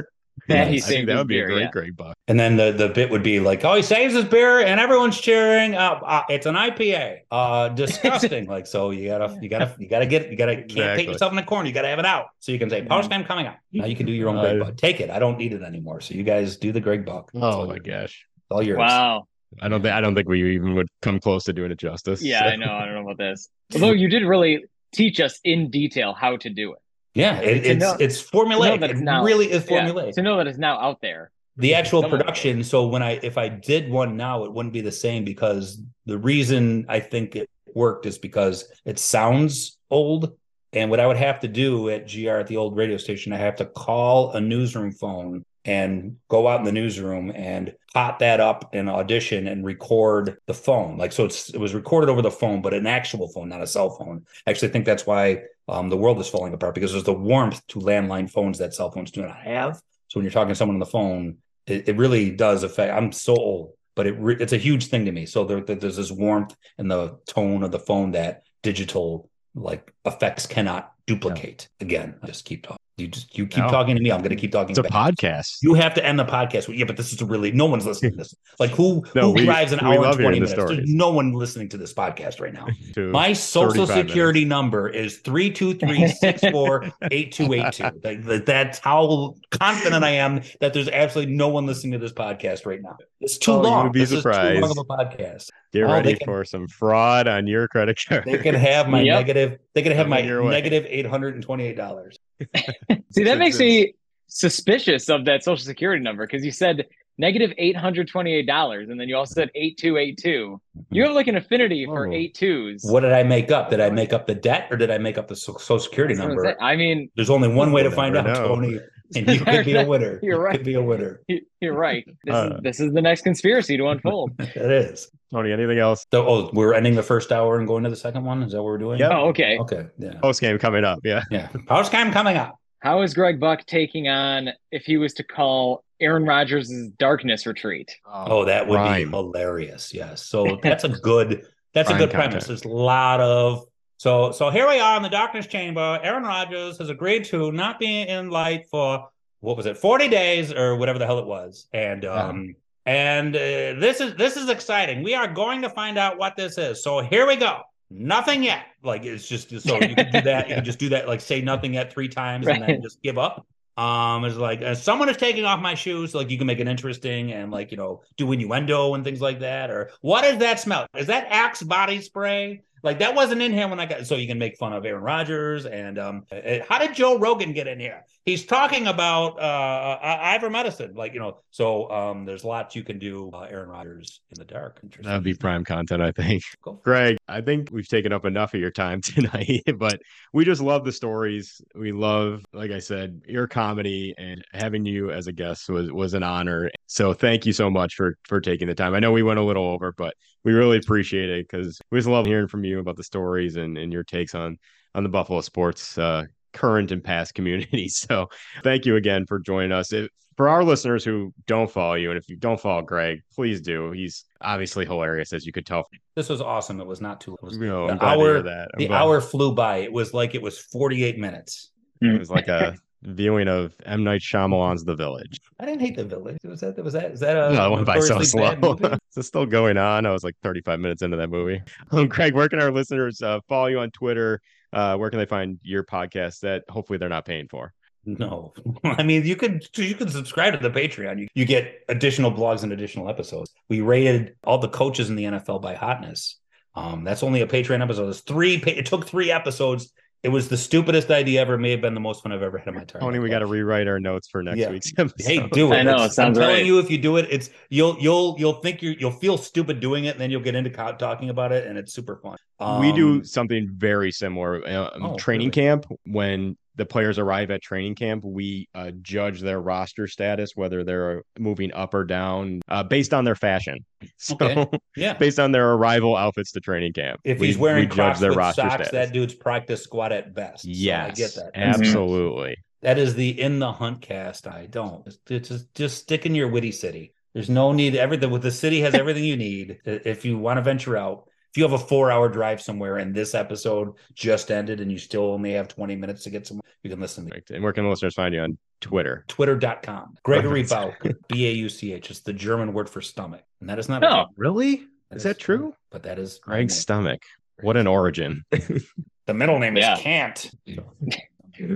Beer. That he I saved think that his would be beer, a great yeah. Greg Bauch. And then the, the bit would be like, oh, he saves his beer and everyone's cheering. Uh, uh, it's an IPA. Uh, disgusting. like, so you gotta, you gotta, you gotta get, you gotta, can't Exactly. paint yourself in a corner. You gotta have it out. So you can say, post game coming up. Now you can do your own Greg Uh, Buck. Take it. I don't need it anymore. So you guys do the Greg Bauch. It's Oh all my yours. gosh. It's all yours. wow. I don't think I don't think we even would come close to doing it justice. Yeah, So- I know. I don't know about this. Although you did really teach us in detail how to do it. Yeah. It, it's, know- it's To formulaic. that it's now really is yeah, formulaic. to know that it's now out there. the actual Someone- production so when i if i did one now it wouldn't be the same because the reason i think it worked is because it sounds old and what i would have to do at gr at the old radio station i have to call a newsroom phone and go out in the newsroom and pot that up and audition and record the phone like so it's it was recorded over the phone but an actual phone not a cell phone i actually think that's why um, the world is falling apart because there's the warmth to landline phones that cell phones do not have so when you're talking to someone on the phone, it, it really does affect. I'm so old, but it re, it's a huge thing to me. So there, there- there's this warmth in the tone of the phone that digital like effects cannot duplicate. Again, I just keep talking. You just you keep No. talking to me. I'm going to keep talking. It's a back. podcast. You have to end the podcast. Yeah, but this is really no one's listening to this. Like who No, who we- drives an hour and twenty hearing the minutes? There's no one listening to this podcast right now. My social 35 security number is 323-64-8282. That's how confident I am that there's absolutely no one listening to this podcast right now. It's too Oh, you long. would be this is too long surprised. of a podcast. Get Oh, they ready can- for some fraud on your credit card. They can have my Yep. negative. They can have my Coming negative eight hundred and twenty-eight dollars. See, that makes me suspicious of that social security number because you said negative eight hundred twenty-eight dollars, and then you also said eight two eight two. You have like an affinity for Oh. eight twos. What did I make up? Did I make up the debt or did I make up the social security That's number? I mean, There's only one way to find out, never. Tony. And you could be a winner. You're You right. could be a winner. you- you're right. This Uh. is this is the next conspiracy to unfold. It is. Tony, anything else? So, oh, we're ending the first hour and going to the second one. Is that what we're doing? Yeah. oh, okay. Okay. Yeah. Post game coming up. Yeah. Yeah. Post game coming up. How is Greg Bauch taking on if he was to call Aaron Rodgers' darkness retreat? Oh, that would Rhyme. be hilarious. Yes. So that's a good that's Prime a good content. premise. There's a lot of so so here we are in the darkness chamber. Aaron Rodgers has agreed to not be in light for what was it, 40 days or whatever the hell it was. And um and uh, this is this is exciting. We are going to find out what this is. So here we go. Nothing yet. Like it's just so you can do that. You can just do that. Like say nothing yet three times and then just give up. Um, it's like uh, someone is taking off my shoes. Like you can make it interesting and like you know do innuendo and things like that. Or what is that smell? Is that Axe body spray? Like that wasn't in here when I got. So you can make fun of Aaron Rodgers and um, uh, how did Joe Rogan get in here? He's talking about uh, uh ivermectin. Like you know, so um, there's lots you can do. Uh, Aaron Rodgers in the dark. That'd be prime content, I think. Cool. Greg, I think we've taken up enough of your time tonight, but we just love the stories. We love, like I said, your comedy and having you as a guest was was an honor. So thank you so much for for taking the time. I know we went a little over, but we really appreciate it because we just love hearing from you about the stories and, and your takes on on the Buffalo sports uh current and past communities. So thank you again for joining us. If, for our listeners who don't follow you, and if you don't follow Greg, please do. He's obviously hilarious, as you could tell. This was awesome. It was not too. Was, You the I'm glad to hour, that. I'm the glad. hour flew by. It was like it was 48 minutes. It was like a viewing of M Night Shyamalan's The Village. I didn't hate the village. Was that was that is that a No, it went by so slow. bad movie? Is it still going on? I was like 35 minutes into that movie. Um, Craig, where can our listeners uh, follow you on Twitter? Uh, where can they find your podcast that hopefully they're not paying for? No, I mean you could you could subscribe to the Patreon. You you get additional blogs and additional episodes. We rated all the coaches in the NFL by hotness. Um, that's only a Patreon episode. It's three. It took three episodes. It was the stupidest idea ever. May have been the most fun I've ever had in my entire. Tony, we got to rewrite our notes for next Yeah. week's episode. Hey, do it. I know. It sounds I'm telling right. you, if you do it, it's you'll you'll you'll think you you'll feel stupid doing it, and then you'll get into co- talking about it, and it's super fun. we do Um, something very similar. Uh, Oh, training really? camp, when the players arrive at training camp, we uh, judge their roster status, whether they're moving up or down, uh, based on their fashion. So, Okay. Yeah. based on their arrival outfits to training camp. If we- he's wearing we judge their with roster socks, status. that dude's practice squad at best. So yes, I get that. absolutely. That is the in the hunt cast. I don't. It's, it's just just stick in your witty city. There's no need. Everything with the city has everything you need. If you want to venture out, if you have a four hour drive somewhere and this episode just ended and you still only have 20 minutes to get somewhere, you can listen to me. And where can the listeners find you on Twitter? Twitter.com. Gregory Perfect. Bauch, B A U C H. It's the German word for stomach. And that is not Oh, a Really? Is that true? But that is my Greg's name. stomach. What an origin. The middle name Yeah. is Can't.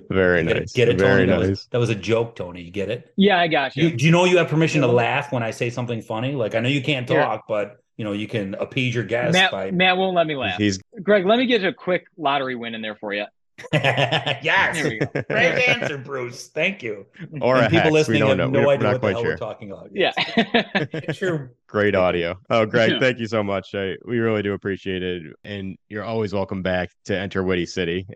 Very Get nice. it, get it Very Tony? That nice. was, that was a joke, Tony. You get it? Yeah, I got you. You, do you know you have permission to laugh when I say something funny? Like I know you can't Here. talk, but you know you can appease your guests Matt, by Matt won't let me laugh. He's Greg, let me get a quick lottery win in there for you. yes. There we go. Great answer, Bruce. Thank you. or and a people hex. listening have know. no We're idea not what the hell sure. we're talking about. Yeah. It's your Great audio. Oh, Greg, Yeah. thank you so much. I, we really do appreciate it. And you're always welcome back to enter Witty City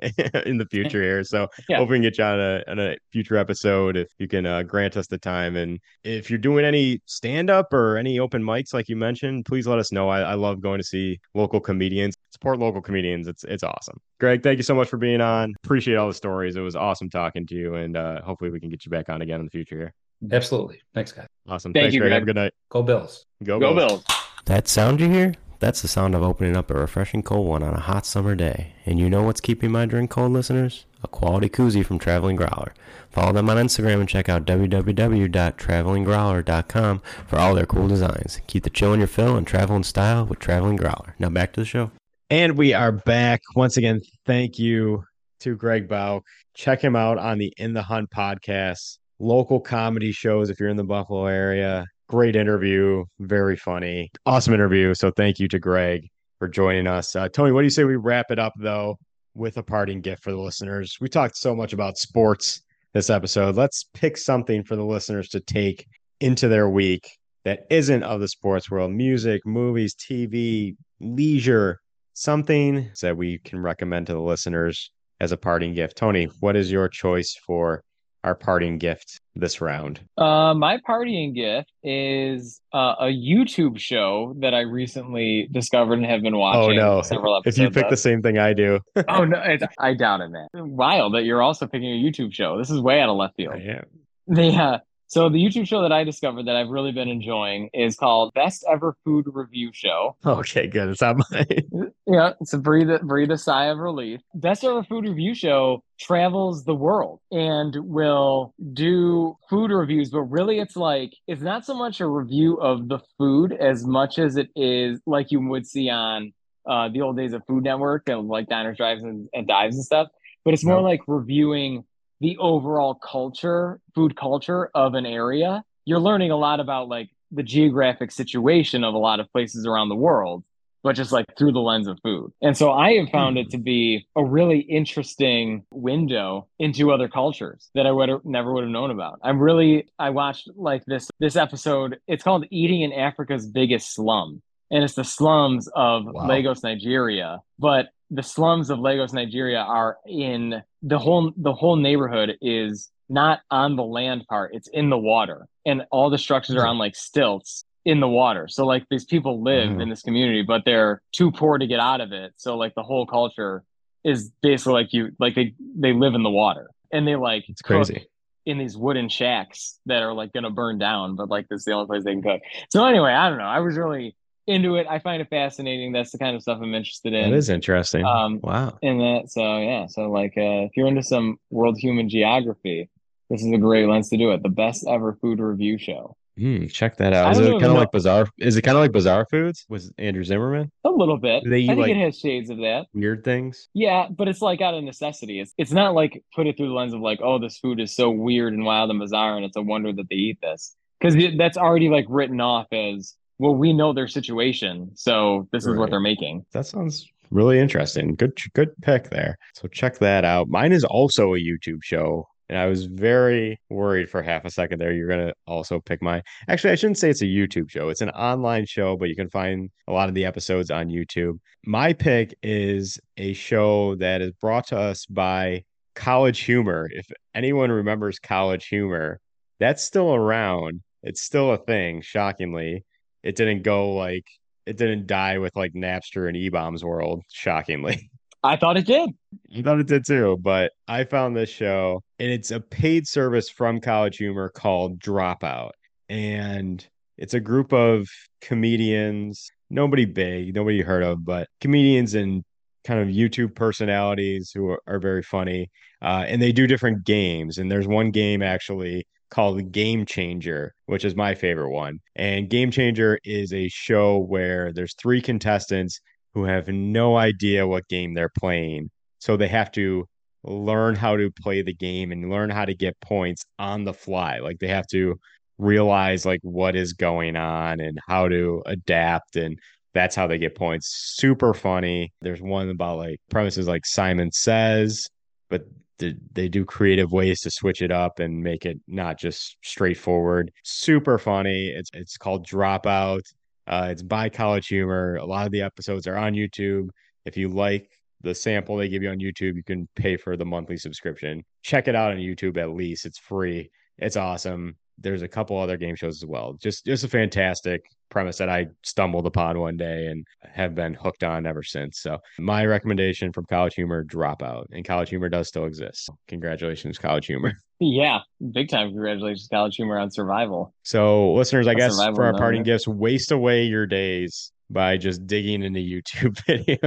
in the future here. So Yeah. hope we can get you on a, on a future episode if you can uh, grant us the time. And if you're doing any stand up or any open mics, like you mentioned, please let us know. I, I love going to see local comedians, support local comedians. It's, it's awesome. Greg, thank you so much for being on. Appreciate all the stories. It was awesome talking to you. And uh, hopefully we can get you back on again in the future here. absolutely. Thanks, guys. Awesome. Thank Thanks, you, Greg. Greg. Have a good night. Go Bills. Go, Go Bills. Bills. That sound you hear? That's the sound of opening up a refreshing cold one on a hot summer day. And you know what's keeping my drink cold, listeners? A quality koozie from Traveling Growler. Follow them on Instagram and check out www.travelinggrowler.com for all their cool designs. Keep the chill in your fill and travel in style with Traveling Growler. Now back to the show. And we are back. Once again, thank you to Greg Bauch. Check him out on the In the Hunt podcast, local comedy shows if you're in the Buffalo area. Great interview, very funny. Awesome interview. So thank you to Greg for joining us. Uh, Tony, what do you say we wrap it up though with a parting gift for the listeners? We talked so much about sports this episode. Let's pick something for the listeners to take into their week that isn't of the sports world music, movies, TV, leisure, something that we can recommend to the listeners as a parting gift. Tony, what is your choice for our parting gift this round? Uh, my partying gift is uh, a YouTube show that I recently discovered and have been watching. Oh watching. no! several If you pick of. the same thing I do, oh no, it's, I doubt it, man. Wild that you're also picking a YouTube show. This is way out of left field. yeah. The uh, so the YouTube show that I discovered that I've really been enjoying is called Best Ever Food Review Show. Okay, good. It's not mine. Yeah, it's a breathe breathe a sigh of relief. Best Ever Food Review Show travels the world and will do food reviews, but really it's like it's not so much a review of the food as much as it is like you would see on uh, the old days of Food Network and like diners, drives, and, and dives and stuff. But it's more like reviewing the overall culture, food culture of an area. You're learning a lot about like the geographic situation of a lot of places around the world but just like through the lens of food. And so I have found it to be a really interesting window into other cultures that I would never would have known about. I'm really I watched like this this episode. It's called Eating in Africa's Biggest Slum. And it's the slums of Wow. Lagos, Nigeria. But the slums of Lagos, Nigeria are in the whole the whole neighborhood is not on the land part, it's in the water. And all the structures are on like stilts in the water. So like these people live Mhm. in this community, but they're too poor to get out of it. So like the whole culture is basically like you like they they live in the water and they like It's crazy. in these wooden shacks that are like gonna burn down, but like this is the only place they can cook. So anyway, I don't know. I was really into it. I find it fascinating. That's the kind of stuff I'm interested in. That is interesting. Um, wow. in that. So yeah, so like uh, if you're into some world human geography, this is a great lens to do it. The best ever food review show. Hmm, check that out. Is it kind of like bizarre? Is it kind of like Bizarre Foods with Andrew Zimmerman? A little bit. Do they eat, I think like- it has shades of that. Weird things. Yeah, but it's like out of necessity. It's it's not like put it through the lens of like, oh, this food is so weird and wild and bizarre, and it's a wonder that they eat this. Because that's already like written off as well. We know their situation, so this is what they're making. That sounds really interesting. Good, good pick there. So check that out. Mine is also a YouTube show, and I was very worried for half a second there. You're gonna also pick my. Actually, I shouldn't say it's a YouTube show. It's an online show, but you can find a lot of the episodes on YouTube. My pick is a show that is brought to us by College Humor. If anyone remembers College Humor, that's still around. It's still a thing, shockingly. It didn't go like it didn't die with like Napster and eBaum's World, shockingly. I thought it did. I thought it did too, but I found this show and it's a paid service from College Humor called Dropout. And it's a group of comedians, nobody big, nobody heard of, but comedians and kind of YouTube personalities who are, are very funny. Uh, and they do different games. And there's one game actually called Game Changer, which is my favorite one. And Game Changer is a show where there's three contestants who have no idea what game they're playing. So they have to learn how to play the game and learn how to get points on the fly. Like they have to realize like what is going on and how to adapt and that's how they get points. Super funny. There's one about like premises like Simon Says, but they do creative ways to switch it up and make it not just straightforward. Super funny. It's it's called Dropout. Uh, it's by College Humor. A lot of the episodes are on YouTube. If you like the sample they give you on YouTube, you can pay for the monthly subscription. Check it out on YouTube at least. It's free. It's awesome. There's a couple other game shows as well. Just just a fantastic premise that I stumbled upon one day and have been hooked on ever since. So my recommendation from College Humor, Dropout. And College Humor does still exist. Congratulations, College Humor. Yeah, big time. Congratulations, College Humor on Survival. So, listeners, I guess for our parting gifts, waste away your days by just digging into YouTube video.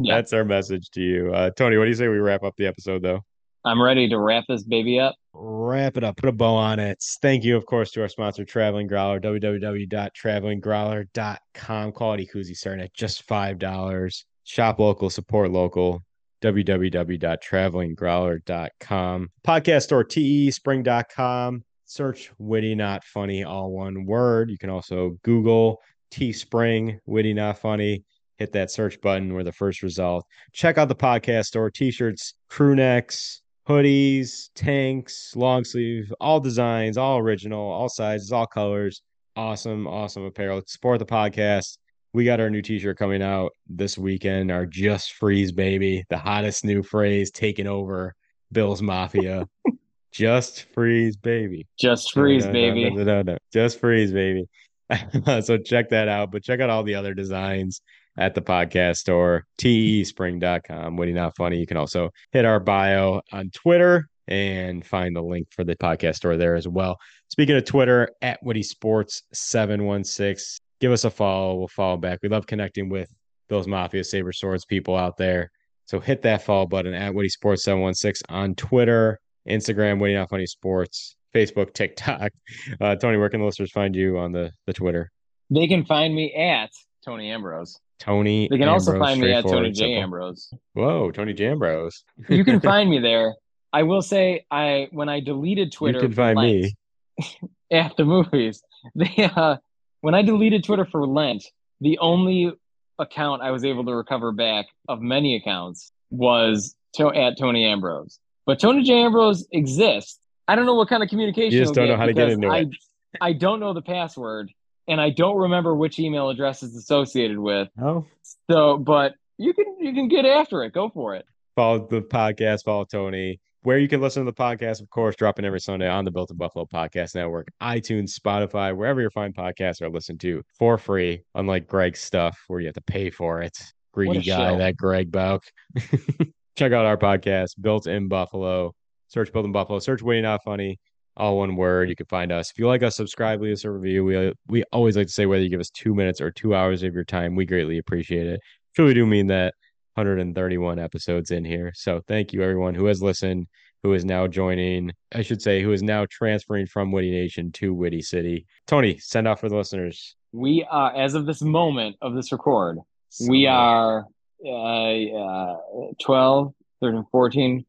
Yeah. That's our message to you. Uh, Tony, what do you say we wrap up the episode, though? I'm ready to wrap this baby up. Wrap it up, put a bow on it. Thank you, of course, to our sponsor, Traveling Growler, www.travelinggrowler.com. Quality koozie starting at just $5. Shop local, support local. www.travelinggrowler.com. Podcast store, teespring.com. Search Witty Not Funny, all one word. You can also Google Teespring, Witty Not Funny. Hit that search button. We're the first result. Check out the podcast store, t shirts, crew necks, hoodies, tanks, long sleeve, all designs, all original, all sizes, all colors. Awesome, awesome apparel. Support the podcast. We got our new t-shirt coming out this weekend, our Just Freeze baby, the hottest new phrase taking over Bills Mafia. Just freeze baby. Just freeze, baby. Just freeze, baby. so check that out. But check out all the other designs at the podcast store, teespring.com. Witty Not Funny. You can also hit our bio on Twitter and find the link for the podcast store there as well. Speaking of Twitter, at Witty Sports 716. Give us a follow. We'll follow back. We love connecting with those Mafia Saber Swords people out there. So hit that follow button at Witty Sports 716 on Twitter, Instagram, Witty Not Funny Sports, Facebook, TikTok. Uh, Tony, where can the listeners find you on the, the Twitter? They can find me at Tony Ambrose. Tony. They can also find me at Tony J. simple. Ambrose. Whoa, Tony J. Ambrose. You can find me there. I will say, I when I deleted Twitter, You can find Lent me. at the movies. They uh, when I deleted Twitter for Lent, the only account I was able to recover back of many accounts was to, at Tony Ambrose. But Tony J. Ambrose exists. I don't know what kind of communication. You just don't know how to get into I, it. I don't know the password, and I don't remember which email address it's associated with. Oh. So, but you can you can get after it. Go for it. Follow the podcast, follow Tony. Where you can listen to the podcast, of course, dropping every Sunday on the Built in Buffalo Podcast Network, iTunes, Spotify, wherever your fine podcasts are listened to for free, unlike Greg's stuff where you have to pay for it. Greedy guy, show. that Greg Bauch. Check out our podcast, Built in Buffalo. Search Built in Buffalo. Search Way Not Funny. All one word. You can find us. If you like us, subscribe, leave us a review. We we always like to say whether you give us two minutes or two hours of your time, we greatly appreciate it. Truly do mean that. 131 episodes in here. So thank you everyone who has listened, who is now joining, I should say, who is now transferring from Witty Nation to Witty City. Tony, send out for the listeners. We are, as of this moment of this record, we are uh, uh, 12, 13, 14.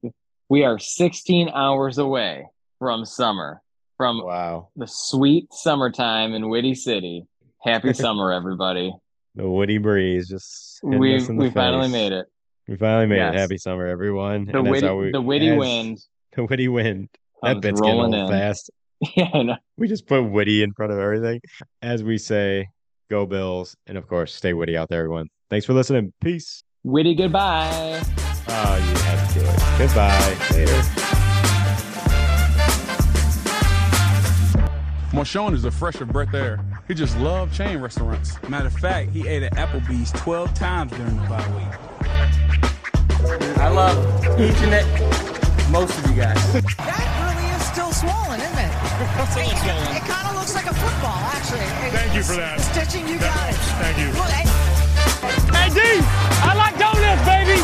We are 16 hours away from summer, from wow. the sweet summertime in Witty City. Happy summer, everybody. The Witty breeze just We us in the we finally made it. We finally made it. Happy summer, everyone. The And witty, we- the witty as- wind. The witty wind. That bit's getting rolling old in. fast. Yeah, I know. We just put witty in front of everything. As we say, go Bills. And of course, stay witty out there, everyone. Thanks for listening. Peace. Witty goodbye. Oh, you had to do it. Goodbye. Later. Marshawn is a fresh of breath air. He just loved chain restaurants. Matter of fact, he ate at Applebee's 12 times during the bye week. I love each and every, most of you guys. That really is still swollen, isn't it? Still swollen. It, kind of looks like a football, actually. Thank you for that. Stitching, you got it. Thank you. Well, hey, Hey, D, I like donuts, baby.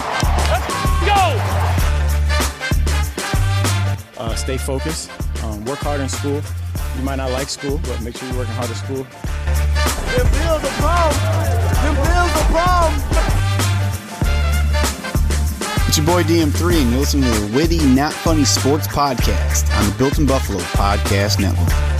Let's go. Uh, stay focused. Um, work hard in school. You might not like school, but make sure you're working hard at school. The Bills are bomb. The Bills are bomb. It's your boy DM3, and you're listening to the Witty Not Funny Sports Podcast on the Built in Buffalo Podcast Network.